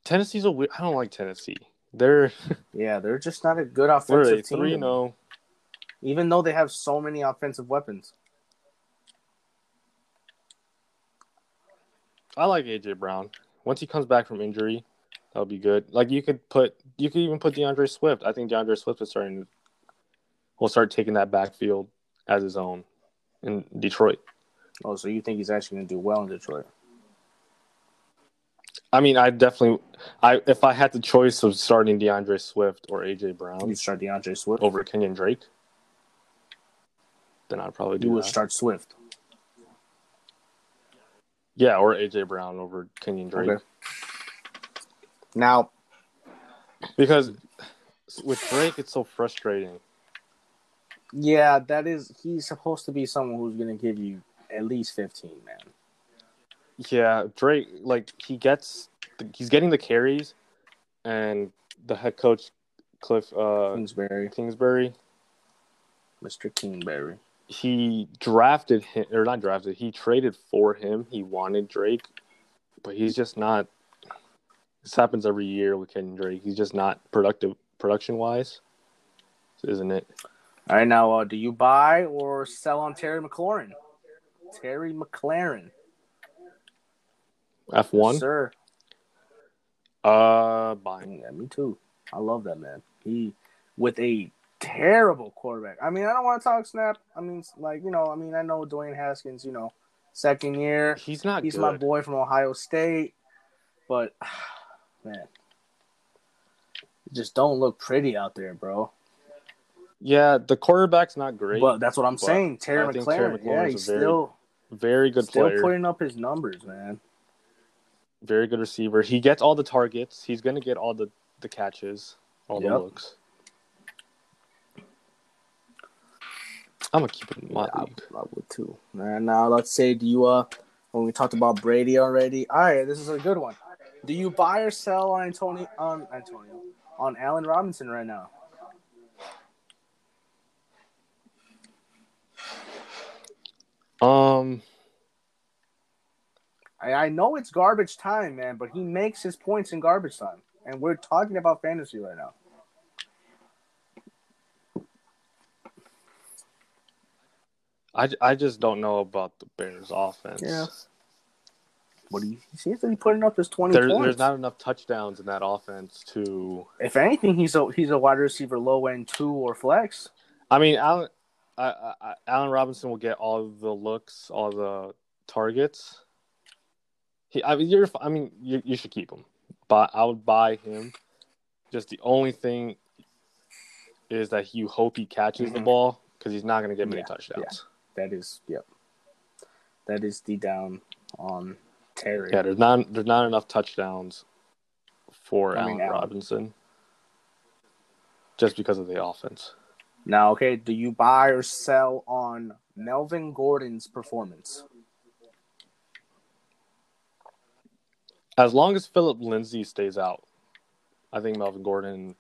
Tennessee's a weird. I don't like Tennessee. They're <laughs> Yeah, they're just not a good offensive team. three no? Oh. Even though they have so many offensive weapons. I like AJ Brown. Once he comes back from injury, that'll be good. Like you could put, you could even put DeAndre Swift. I think DeAndre Swift is starting. will start taking that backfield as his own in Detroit. Oh, so you think he's actually going to do well in Detroit? I mean, I definitely, I if I had the choice of starting DeAndre Swift or AJ Brown You start DeAndre Swift. over Kenyon Drake, then I'd probably do you would that. start Swift. Yeah, or AJ Brown over Kenyon Drake Okay. Now, because with Drake it's so frustrating. Yeah, that is he's supposed to be someone who's going to give you at least 15, man. Yeah, Drake like he gets he's getting the carries, and the head coach Cliff uh, Kingsbury, Kingsbury Mr. Kingberry. he drafted him or not drafted he traded for him. He wanted Drake, but he's just not. This happens every year with Kenyon Drake. He's just not productive production wise, isn't it? All right, now, uh, do you buy or sell on Terry McLaurin? Terry McLaren. F one. Yes, sir. Uh, buying. Yeah, me too. I love that man. He with a terrible quarterback. I mean, I don't want to talk snap. I mean, like you know, I mean, I know Dwayne Haskins. You know, second year. He's not. He's good. my boy from Ohio State, but <sighs> man, just don't look pretty out there, bro. Yeah, the quarterback's not great. But that's what I'm saying. Terry I Terry McLaren. Yeah, he's a very still Very good still player. putting up his numbers, man. very good receiver. He gets all the targets. He's gonna get all the the catches, all the looks. I'm gonna keep it in my I, league. I would too. And now let's say, do you uh, when we talked about Brady already? All right, this is a good one. Do you buy or sell on Antonio on Antonio on Allen Robinson right now? Um, I, I know it's garbage time, man, but he makes his points in garbage time, and we're talking about fantasy right now. I, I just don't know about the Bears offense. Yeah. What do you? He seems to be putting up his twenty There, points. there's not enough touchdowns in that offense to. If anything, he's a he's a wide receiver, low end two or flex. I mean, Allen, I, I, Allen Robinson will get all the looks, all the targets. He, I mean, you're. I mean, you, you should keep him, but I would buy him. Just the only thing is that you hope he catches the Mhm. ball because he's not going to get many Yeah, touchdowns. That is, yep. That is the down on Terry. Yeah. there's not there's not enough touchdowns for I mean, Allen Allen. Robinson, just because of the offense. Now, okay, do you buy or sell on Melvin Gordon's performance? As long as Philip Lindsay stays out, I think Melvin Gordon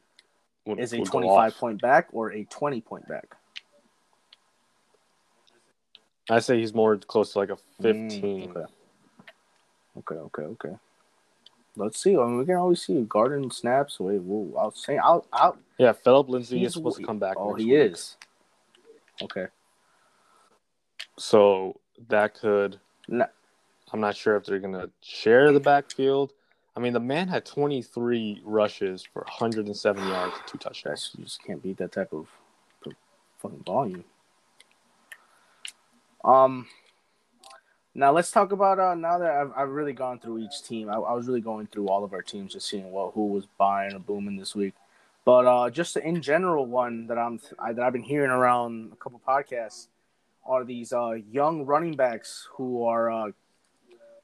would, Is a would go 25 off. point back or a 20 point back? I say he's more close to like a Mm, 15. okay. Okay, okay, okay. Let's see. I mean, we can always see Gordon snaps. Wait, whoa, I was saying, I'll, I'll, Yeah, Philip Lindsay is supposed to come back. Oh, he week. is. Okay. So that could. No. I'm not sure if they're going to share the backfield. I mean, the man had 23 rushes for 107 yards and two touchdowns. You just can't beat that type of, of fucking volume. Um. Now let's talk about uh now that I've I've really gone through each team. I, I was really going through all of our teams, just seeing what who was buying or booming this week. But uh, just in general, one that I'm I, that I've been hearing around a couple podcasts are these uh, young running backs who are uh,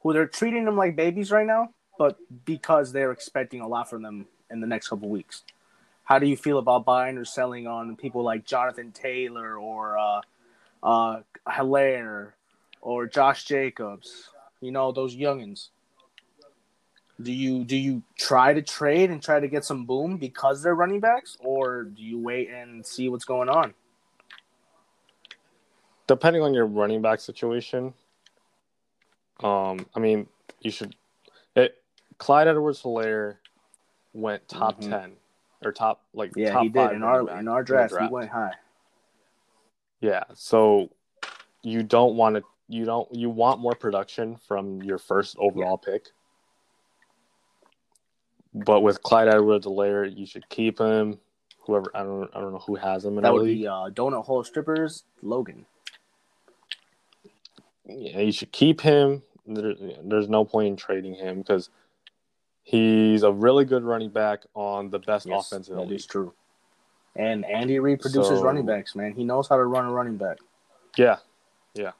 who they're treating them like babies right now, but because they're expecting a lot from them in the next couple weeks. How do you feel about buying or selling on people like Jonathan Taylor or uh, uh, Helaire or Josh Jacobs? You know those youngins. Do you do you try to trade and try to get some boom because they're running backs, or do you wait and see what's going on? Depending on your running back situation, um, I mean, you should. It, Clyde Edwards-Helaire went top Mhm. ten or top like Yeah, top he did five in our in our the draft. He went high. Yeah, so you don't want to. You don't. You want more production from your first overall pick. But with Clyde Edwards-Helaire, you should keep him. Whoever I don't. I don't know who has him in That would league. be uh, donut hole strippers Logan. yeah, you should keep him. There, there's no point in trading him because he's a really good running back on the best Yes, offense in the that league. is true. And Andy Reid produces So- running backs, man. He knows how to run a running back. Yeah, yeah.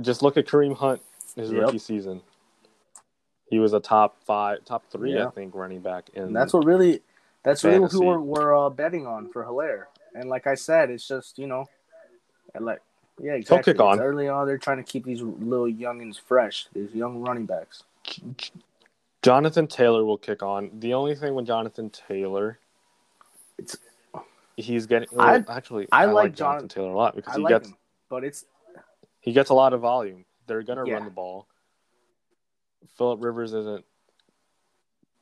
Just look at Kareem Hunt his Yep. rookie season. He was a top five, top three, Yeah. I think, running back. In And that's what really, that's really who we're, we're uh, betting on for Helaire. And like I said, it's just you know, like yeah, exactly. kick on. It's Early on, they're trying to keep these little youngins fresh. These young running backs. Jonathan Taylor will kick on. The only thing with Jonathan Taylor, It's he's getting. I- actually, I I, like like Jonathan Taylor a lot because I he like gets him, but it's he gets a lot of volume. They're gonna Yeah. run the ball. Philip Rivers isn't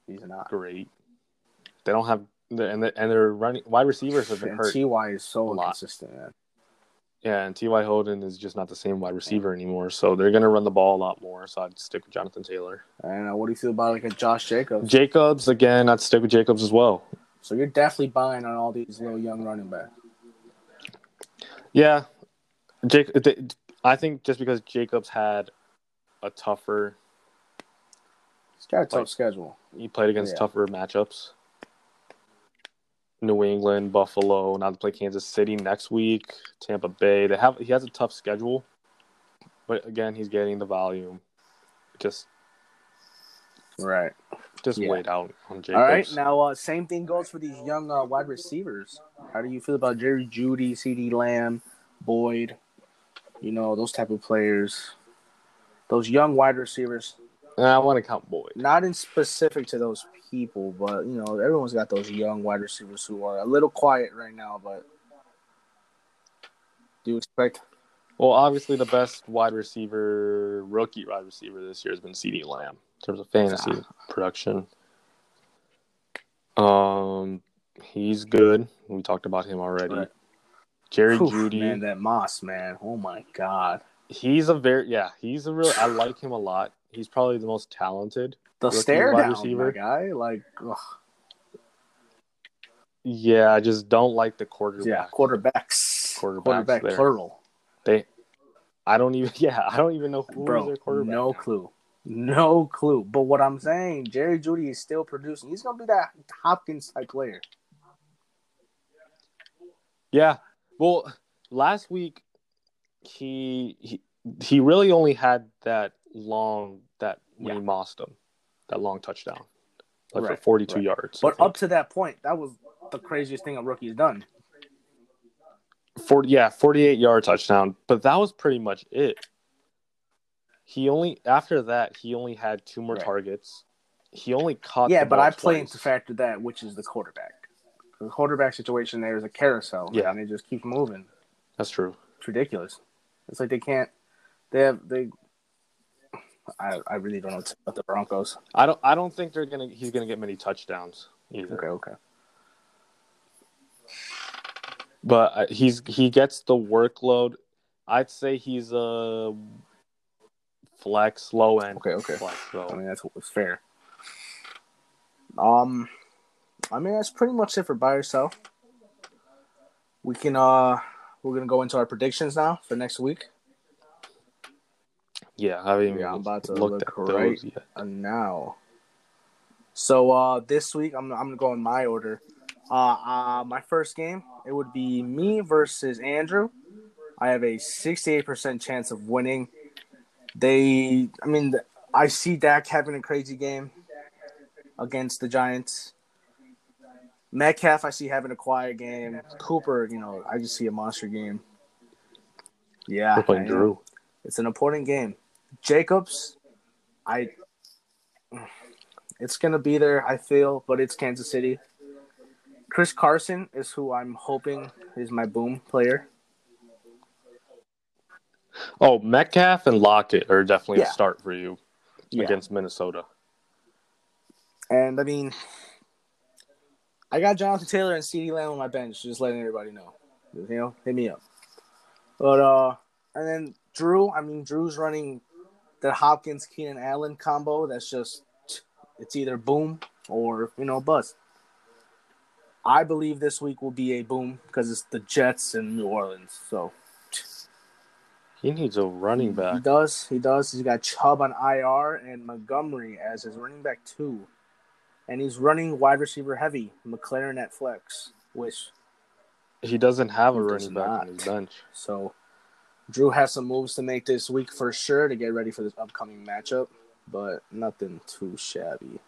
he's not. great. They don't have the and the, and their running wide receivers have been And hurt. Ty is so inconsistent, man. Yeah, and T.Y. Hilton is just not the same wide receiver anymore. So they're going to run the ball a lot more. So I'd stick with Jonathan Taylor. And uh, what do you feel about like a Josh Jacobs? Jacobs, again, I'd stick with Jacobs as well. So you're definitely buying on all these little young running backs. Yeah. Jake, th- I think just because Jacobs had a tougher, He's got a tough Like- schedule. he played against Yeah. tougher matchups. New England, Buffalo, now to play Kansas City next week, Tampa Bay. They have he has a tough schedule, but again, he's getting the volume. Just Right. just Yeah. wait out on Jacobs. All right. Now, uh, same thing goes for these young uh, wide receivers. How do you feel about Jerry Jeudy, CeeDee Lamb, Boyd? You know those type of players. Those young wide receivers. And I want to count Boyd. Not in specific to those people, but you know everyone's got those young wide receivers who are a little quiet right now. But do you expect? Well, obviously, the best wide receiver, rookie wide receiver this year has been CeeDee Lamb in terms of fantasy production. Um, he's good. We talked about him already. Right. Jerry Oof, Jeudy, man, that Moss man. Oh my God, he's a very yeah, he's a real. I like him a lot. He's probably the most talented. the stare wide down, receiver. guy. Like, ugh. Yeah, I just don't like the quarterback. yeah, quarterbacks, Quarterbacks quarterback there. plural. They, I don't even. <laughs> Yeah, I don't even know who is Bro, their quarterback. no now. clue. No clue. But what I'm saying, Jerry Jeudy is still producing. He's gonna be that Hopkins type player. Yeah. Well, last week he he he really only had that long that when Yeah. he mossed him, that long touchdown, like Right, for forty two right. yards. But up to that point, that was the craziest thing a rookie's done. forty yeah forty eight yard touchdown, but that was pretty much it. He only after that he only had two more Right. targets. He only caught yeah, but I play into factor that, which is the quarterback. The quarterback situation there is a carousel. Yeah. and it just keeps moving. That's true. It's ridiculous. It's like they can't. They have they. I I really don't know what to say about the Broncos. I don't I don't think they're gonna he's gonna get many touchdowns either. Okay, okay. but uh, he's he gets the workload. I'd say he's a flex low end. Okay, okay. Flex I mean that's that's fair. Um, I mean that's pretty much it for buy or sell. We can uh, we're gonna go into our predictions now for next week. Yeah, I even Yeah, I'm about to look right uh, now. So uh, this week I'm I'm gonna go in my order. Uh, uh, my first game it would be me versus Andrew. I have a 68% chance of winning. They, I mean, I see Dak having a crazy game against the Giants. Metcalf, I see having a quiet game. Cooper, you know, I just see a monster game. Yeah, We're playing Drew. It's an important game. Jacobs, I it's gonna be there, I feel, but it's Kansas City. Chris Carson is who I'm hoping is my boom player. Oh, Metcalf and Lockett are definitely Yeah. a start for you Yeah. against Minnesota. And I mean I got Jonathan Taylor and CeeDee Lamb on my bench, just letting everybody know. You know, hit me up. But uh and then Drew, I mean Drew's running the Hopkins Keenan Allen combo that's just it's either boom or you know bust. I believe this week will be a boom because it's the Jets and New Orleans. So He needs a running back. he does, he does. He's got Chubb on IR and Montgomery as his running back two, and he's running wide receiver heavy. McLaren at flex, which He doesn't have a running back on his bench. So Drew has some moves to make this week for sure to get ready for this upcoming matchup, but nothing too shabby.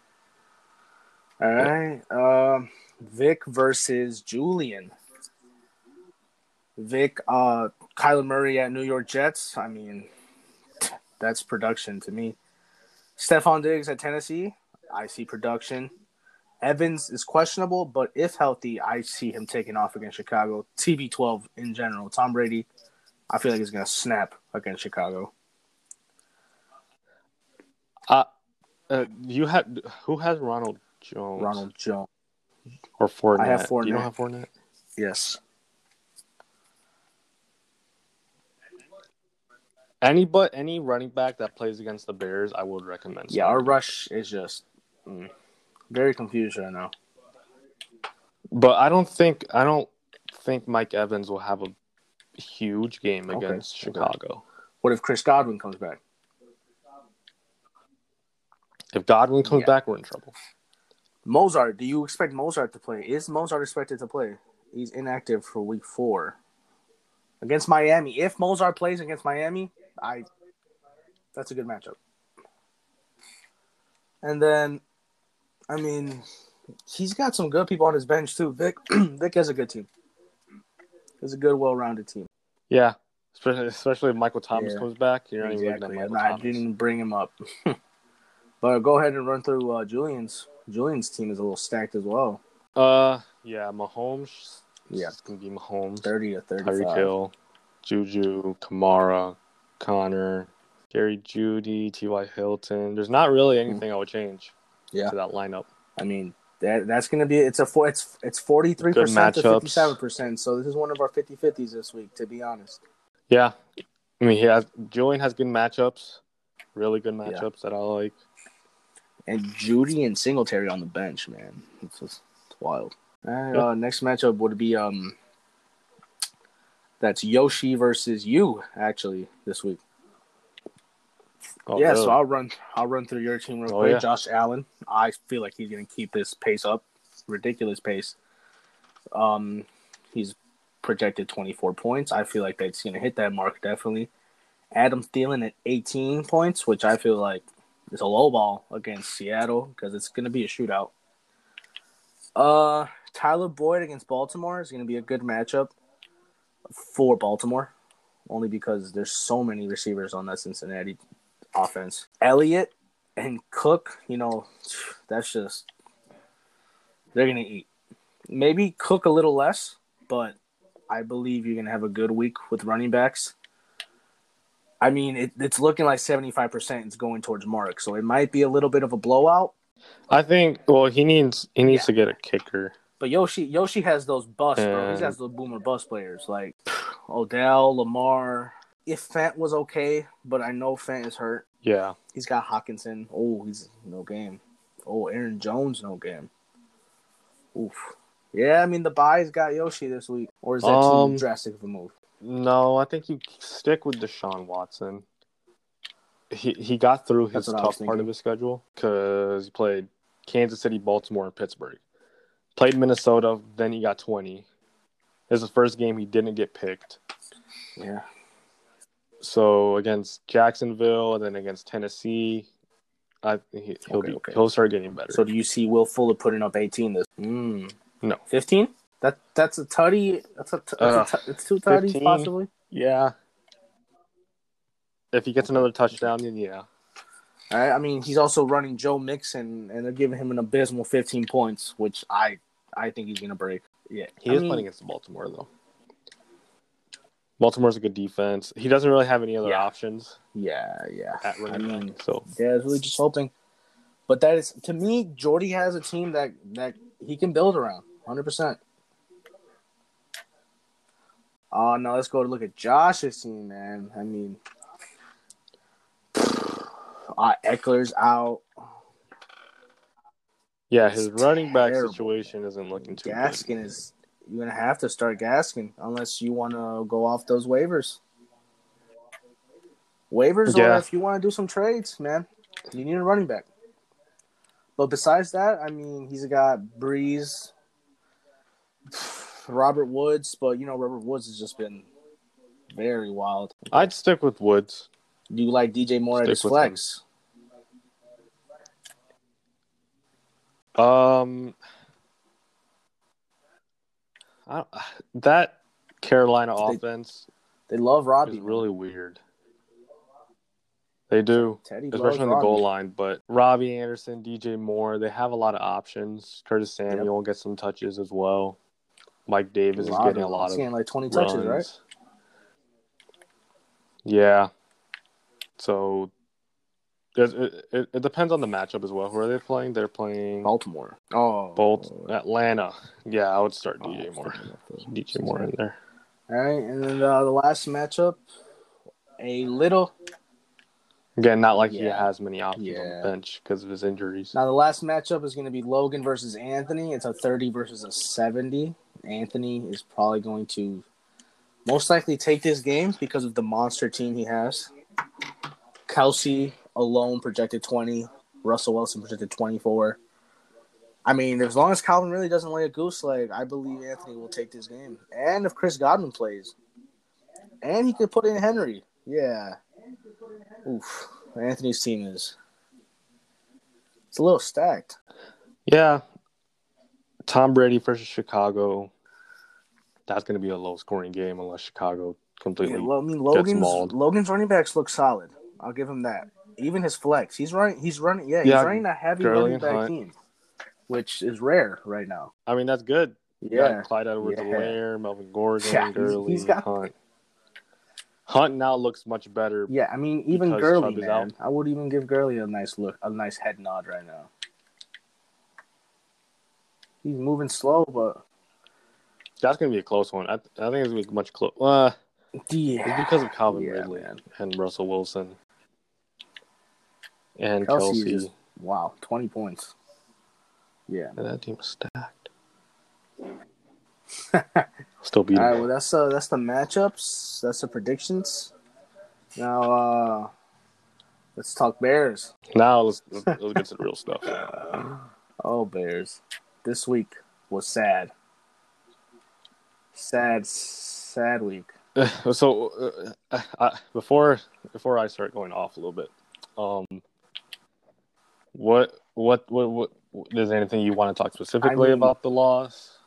All right. Um Vic versus Julian. Vic, uh Kyler Murray at New York Jets. I mean, that's production to me. Stefon Diggs at Tennessee. I see production. Evans is questionable, but if healthy, I see him taking off against Chicago. TB12 in general. Tom Brady, I feel like he's going to snap against Chicago. Uh, uh, you had who has Ronald Jones Ronald Jones. or Fournette? I have Do you don't have Fournette? Yes. Any but any running back that plays against the Bears, I would recommend. Yeah, our rush is just mm, very confused right now. But I don't think I don't think Mike Evans will have a huge game Okay, against okay. Chicago. What if Chris Godwin comes back? If Godwin comes Yeah. back, we're in trouble. Mostert, do you expect Mostert to play? Is Mostert expected to play? He's inactive for week four against Miami. If Mostert plays against Miami, I that's a good matchup. And then, I mean, he's got some good people on his bench too. Vic, <clears throat> Vic has a good team. It's a good, well-rounded team. Yeah, especially, especially if Michael Thomas Yeah. comes back. You're not even looking at Michael I didn't even bring him up. <laughs> but go ahead and run through uh, Julian's. Julian's team is a little stacked as well. Uh, yeah, Mahomes. Yeah. it's gonna be Mahomes. Thirty to Tyreek thirty-five. Hill, Juju, Kamara, Connor, Jerry Jeudy, T.Y. Hilton. There's not really anything I would change. Yeah. to that lineup. I mean, that that's going to be it's a four, it's it's forty three percent to fifty seven percent. So this is one of our 50-50s this week, to be honest. Yeah, I mean he has Julian has good matchups, really good Yeah. matchups that I like. And Jeudy and Singletary on the bench, man, it's just it's wild. Yeah. uh, next matchup would be um, that's Yoshi versus you actually this week. Oh, yeah, really? so I'll run I'll run through your team real Oh, quick. yeah. Josh Allen, I feel like he's going to keep this pace up, ridiculous pace. Um, he's projected 24 points. I feel like that's going to hit that mark definitely. Adam Thielen at 18 points, which I feel like is a low ball against Seattle because it's going to be a shootout. Uh, Tyler Boyd against Baltimore is going to be a good matchup for Baltimore, only because there's so many receivers on that Cincinnati offense. Elliott and Cook, you know, that's just they're gonna eat. Maybe Cook a little less, but I believe you're gonna have a good week with running backs. I mean, it, it's looking like 75% is going towards Mark, so it might be a little bit of a blowout. I think well he needs he needs Yeah. to get a kicker. But Yoshi, Yoshi has those busts, bro. He And- has those boomer bust players like Odell, Lamar, if Fant was okay, but I know Fant is hurt. Yeah. He's got Hockenson. Oh, he's no game. Oh, Aaron Jones, no game. Oof. Yeah, I mean the buys got Yoshi this week, or is that Um, too drastic of a move? No, I think you stick with Deshaun Watson. He he got through his That's what I was tough part of his schedule because he played Kansas City, Baltimore, and Pittsburgh. Played Minnesota, then he got twenty. This is the first game he didn't get picked. Yeah. So against Jacksonville and then against Tennessee, I he, he'll Okay, be okay. he'll start getting better. So do you see Will Fuller putting up 18 this? Mm. No. 15? That that's a tutty. That's a, t- Uh, that's a t- it's two tutties 15. possibly. yeah, if he gets another touchdown, then yeah. Right. I mean, he's also running Joe Mixon, and they're giving him an abysmal 15 points, which I I think he's gonna break. Yeah, He I is mean, playing against Baltimore though. Baltimore's a good defense. He doesn't really have any other Yeah. options Yeah, yeah. at I running mean, back. So yeah, I was really just hoping. But that is to me, Jordy has a team that that he can build around, hundred percent. Oh no, let's go to look at Josh's team, man. I mean, uh, Ekeler's out. yeah, his It's running back situation isn't looking too Gaskin is you're gonna have to start Gaskin unless you want to go off those waivers. Waivers, or if you want to do some trades, man, you need a running back. But besides that, I mean, he's got Brees, <sighs> Robert Woods, but you know Robert Woods has just been very wild. I'd stick with Woods. Do you like DJ Moore at Stick his with flex? Um, I don't, that Carolina They- offense They love Robbie. is really weird. They do. Teddy especially on the Robbie. goal line. But Robbie Anderson, DJ Moore, they have a lot of options. Curtis Samuel gets some touches as well. Mike Davis is getting a lot of getting like twenty touches, right? Yeah. So it, it, it depends on the matchup as well. Who are they playing? They're playing Baltimore. Oh, Bolt Atlanta. Yeah, I would start Oh, DJ Moore. DJ Moore in there. All right, and then uh, the last matchup, a little. Again, not like he has many options on the bench because of his injuries. Now the last matchup is going to be Logan versus Anthony. It's a thirty versus a seventy. Anthony is probably going to most likely take this game because of the monster team he has. Kelce alone projected twenty. Russell Wilson projected twenty four. I mean, as long as Calvin really doesn't lay a goose leg, I believe Anthony will take this game. And if Chris Godwin plays, and he could put in Henry, yeah. Oof, Anthony's team is it's a little stacked. Yeah. Tom Brady versus Chicago. That's going to be a low scoring game unless Chicago completely. Yeah, well, I mean, Logan's mauled. Logan's running backs look solid. I'll give him that. Even his flex, he's running. He's running. Yeah, he's running a heavy running back Hunt. team, which is rare right now. I mean, that's good. Yeah, Clyde Edwards Yeah. Helaire, Melvin Gordon, Yeah, Gurley, he's got- Hunt. Hunt now looks much better. yeah. I mean, even Gurley, man. out. I would even give Gurley a nice look, a nice head nod right now. He's moving slow, but That's going to be a close one. I, I think it's going to be much close. Uh, yeah, it's because of Calvin Yeah, Ridley man. and Russell Wilson and Kelce Kelce. is wow, twenty points. Yeah. And that team stacked. <laughs> Still beating. All right, well that's uh that's the matchups. That's the predictions. Now uh let's talk Bears. now let's, let's, let's get to the real stuff. <laughs> Oh Bears. This week was sad. Sad sad week. <laughs> so uh, I, before before I start going off a little bit, um, what what what what is there anything you want to talk specifically mean- about the loss?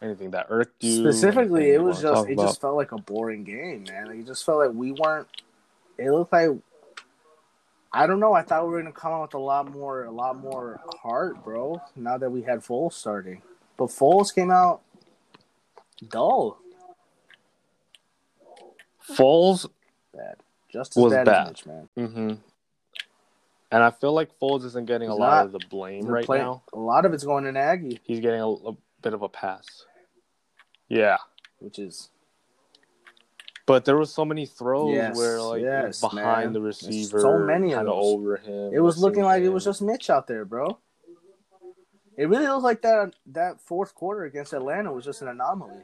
Anything that irked you? Specifically, it was just it about? just felt like a boring game, man. Like, it just felt like we weren't it looked like I don't know. I thought we were gonna come out with a lot more, a lot more heart, bro. Now that we had Foles starting, but Foles came out dull, Foles. bad, just as Was bad, bad. man. Mm-hmm. And I feel like Foles isn't getting He's a lot not. of the blame They're right playing- now. A lot of it's going to Nagy, He's getting a, a bit of a pass. Yeah, which is But there was so many throws Yes, where like yes, behind man. the There's receiver, so many of kind of over him. It was looking like it was just Mitch out there, bro. It really looked like that that fourth quarter against Atlanta was just an anomaly.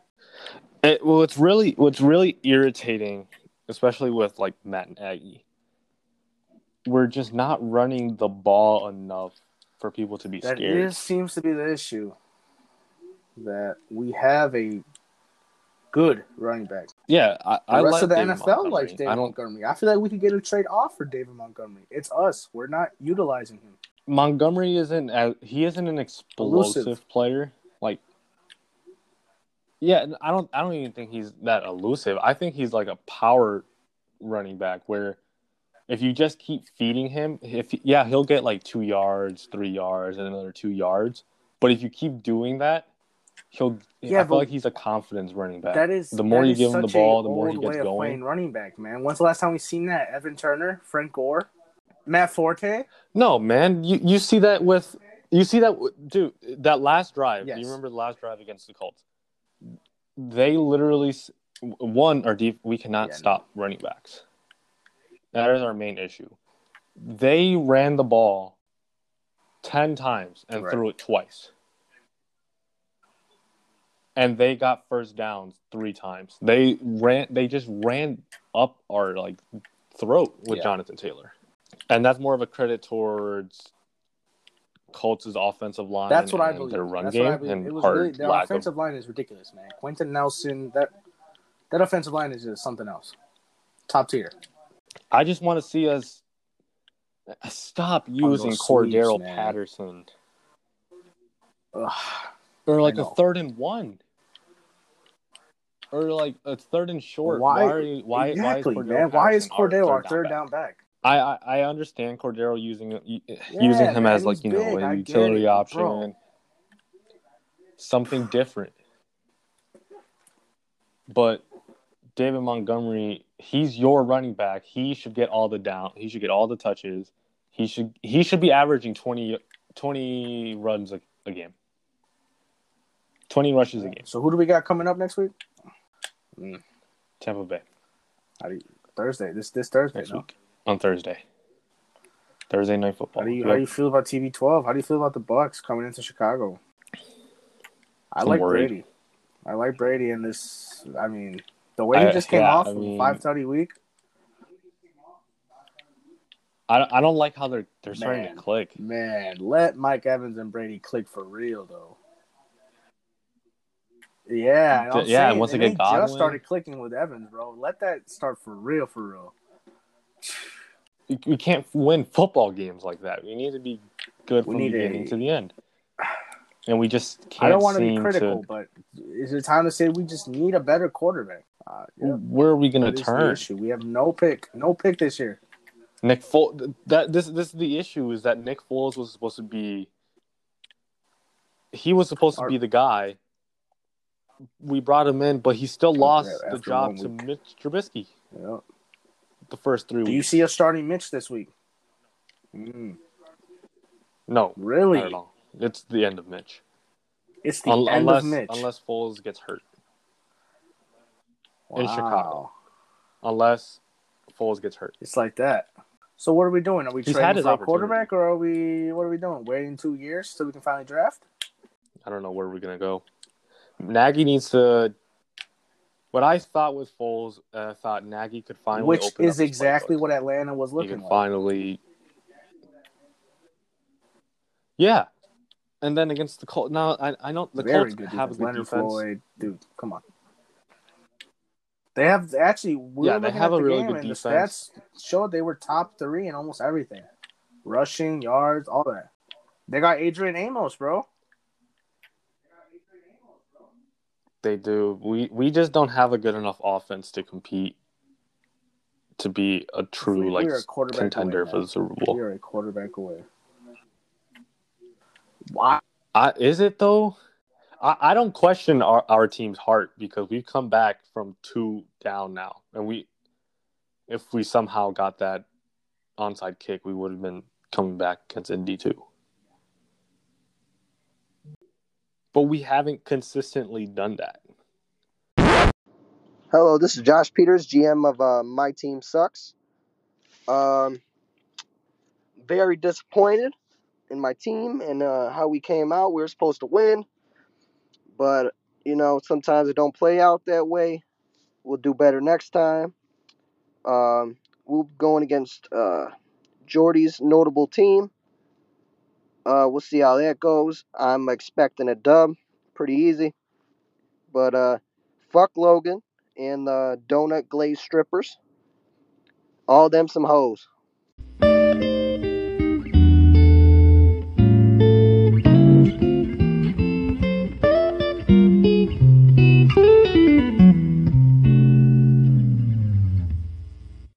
It, well, it's really what's really irritating, especially with like Matt Nagy. We're just not running the ball enough for people to be That scared. is seems to be the issue. That we have a good running back. yeah, I, The I rest like of the David NFL Montgomery. likes David I. Montgomery. I feel like we could get a trade off for David Montgomery. It's us. We're not utilizing him. Montgomery isn't as he isn't an explosive Elusive. player. Like, yeah, I don't. I don't even think he's that elusive. I think he's like a power running back where if you just keep feeding him, if yeah, he'll get like two yards, three yards, and another two yards. But if you keep doing that, he'll. Yeah, I feel like he's a confidence running back. That is the more you give him the ball, the more he gets way of going. playing running back, man. When's the last time we seen that? Evan Turner, Frank Gore, Matt Forte. No, man, you you see that with you see that dude that last drive. Yes. You remember the last drive against the Colts? They literally one our deep. We cannot Yeah, no. stop running backs. That is our main issue. They ran the ball ten times and Right. threw it twice, and they got first downs three times. They ran. They just ran up our like throat with Yeah. Jonathan Taylor, and that's more of a credit towards Colts' offensive line. That's what I believe. Their run That's game what and It was really the offensive of. line is ridiculous, man. Quenton Nelson, that that offensive line is just something else. Top tier. I just want to see us stop using Cordarrelle sweeps. Patterson Ugh. or like a third and one. Or like a third and short. Why? Why? are you, why? exactly, why is Cordarrelle man. Why is Cordarrelle our down third back? down back? I, I I understand Cordarrelle using using Yeah, him man, as like you know big, I a utility option, bro. something different. But David Montgomery, he's your running back. He should get all the down. He should get all the touches. He should he should be averaging 20, 20 runs a, a game. Twenty rushes a game. So who do we got coming up next week? Mm, Tampa Bay How do you, Thursday. This this Thursday. next no? week on Thursday. Thursday night football. How do you Yep. how do you feel about TB twelve? How do you feel about the Bucs coming into Chicago? I I'm like worried. Brady. I like Brady in this. I mean, the way he I- just came yeah, off I from mean- five thirty week. I don't, I don't like how they're they're starting to click. Man, let Mike Evans and Brady click for real though. Yeah, I'm yeah, saying, once they get Godwin- just started clicking with Evans, bro. Let that start for real, for real. We- We can't win football games like that. We need to be good We from the beginning a- to the end. And we just can't I don't want to be critical, to. but is it time to say we just need a better quarterback? Uh, Where are we going to turn? issue. We have no pick, no pick this year. Nick Foles. That this this is the issue is that Nick Foles was supposed to be. He was supposed to Our- be the guy. We brought him in, but he still lost the job to. Mitch Trubisky Yeah. the first three Do you see us starting Mitch this week? Mm, no, really? not at all. It's the end of Mitch. It's the Un- end unless of Mitch. unless Foles gets hurt. Wow. in Chicago. Unless Foles gets hurt. It's like that. So what are we doing? Are we He's had trading his for a quarterback, or are we? What are we doing? Waiting two years so we can finally draft? I don't know where we're gonna go. Nagy needs to. What I thought with Foles, uh, I thought Nagy could finally, Which open is his exactly what Atlanta was he looking can like. finally. Yeah, and then against the Colts. Now I I know the Very Colts good have a defense. good Leonard defense. Floyd, dude, come on. They have actually. We Yeah, they have a the really good defense. The stats showed they were top three in almost everything, rushing, yards, all that. They got Adrian Amos, bro. They do. We we just don't have a good enough offense to compete to be a true We- we like contender for the Super We Bowl. are a quarterback away. Why? I, is it though? I, I don't question our, our team's heart because we've come back from two down now, and we, if we somehow got that onside kick, we would have been coming back against Indy too. But we haven't consistently done that. Hello, this is Josh Peters, GM of uh, My Team Sucks. Um, very disappointed in my team and uh, how we came out. We were supposed to win, but you know sometimes it don't play out that way. We'll do better next time. Um, we'll be going against uh, Jordy's notable team. Uh, we'll see how that goes. I'm expecting a dub, pretty easy. But uh, fuck Logan and the donut glazed strippers. All them some hoes.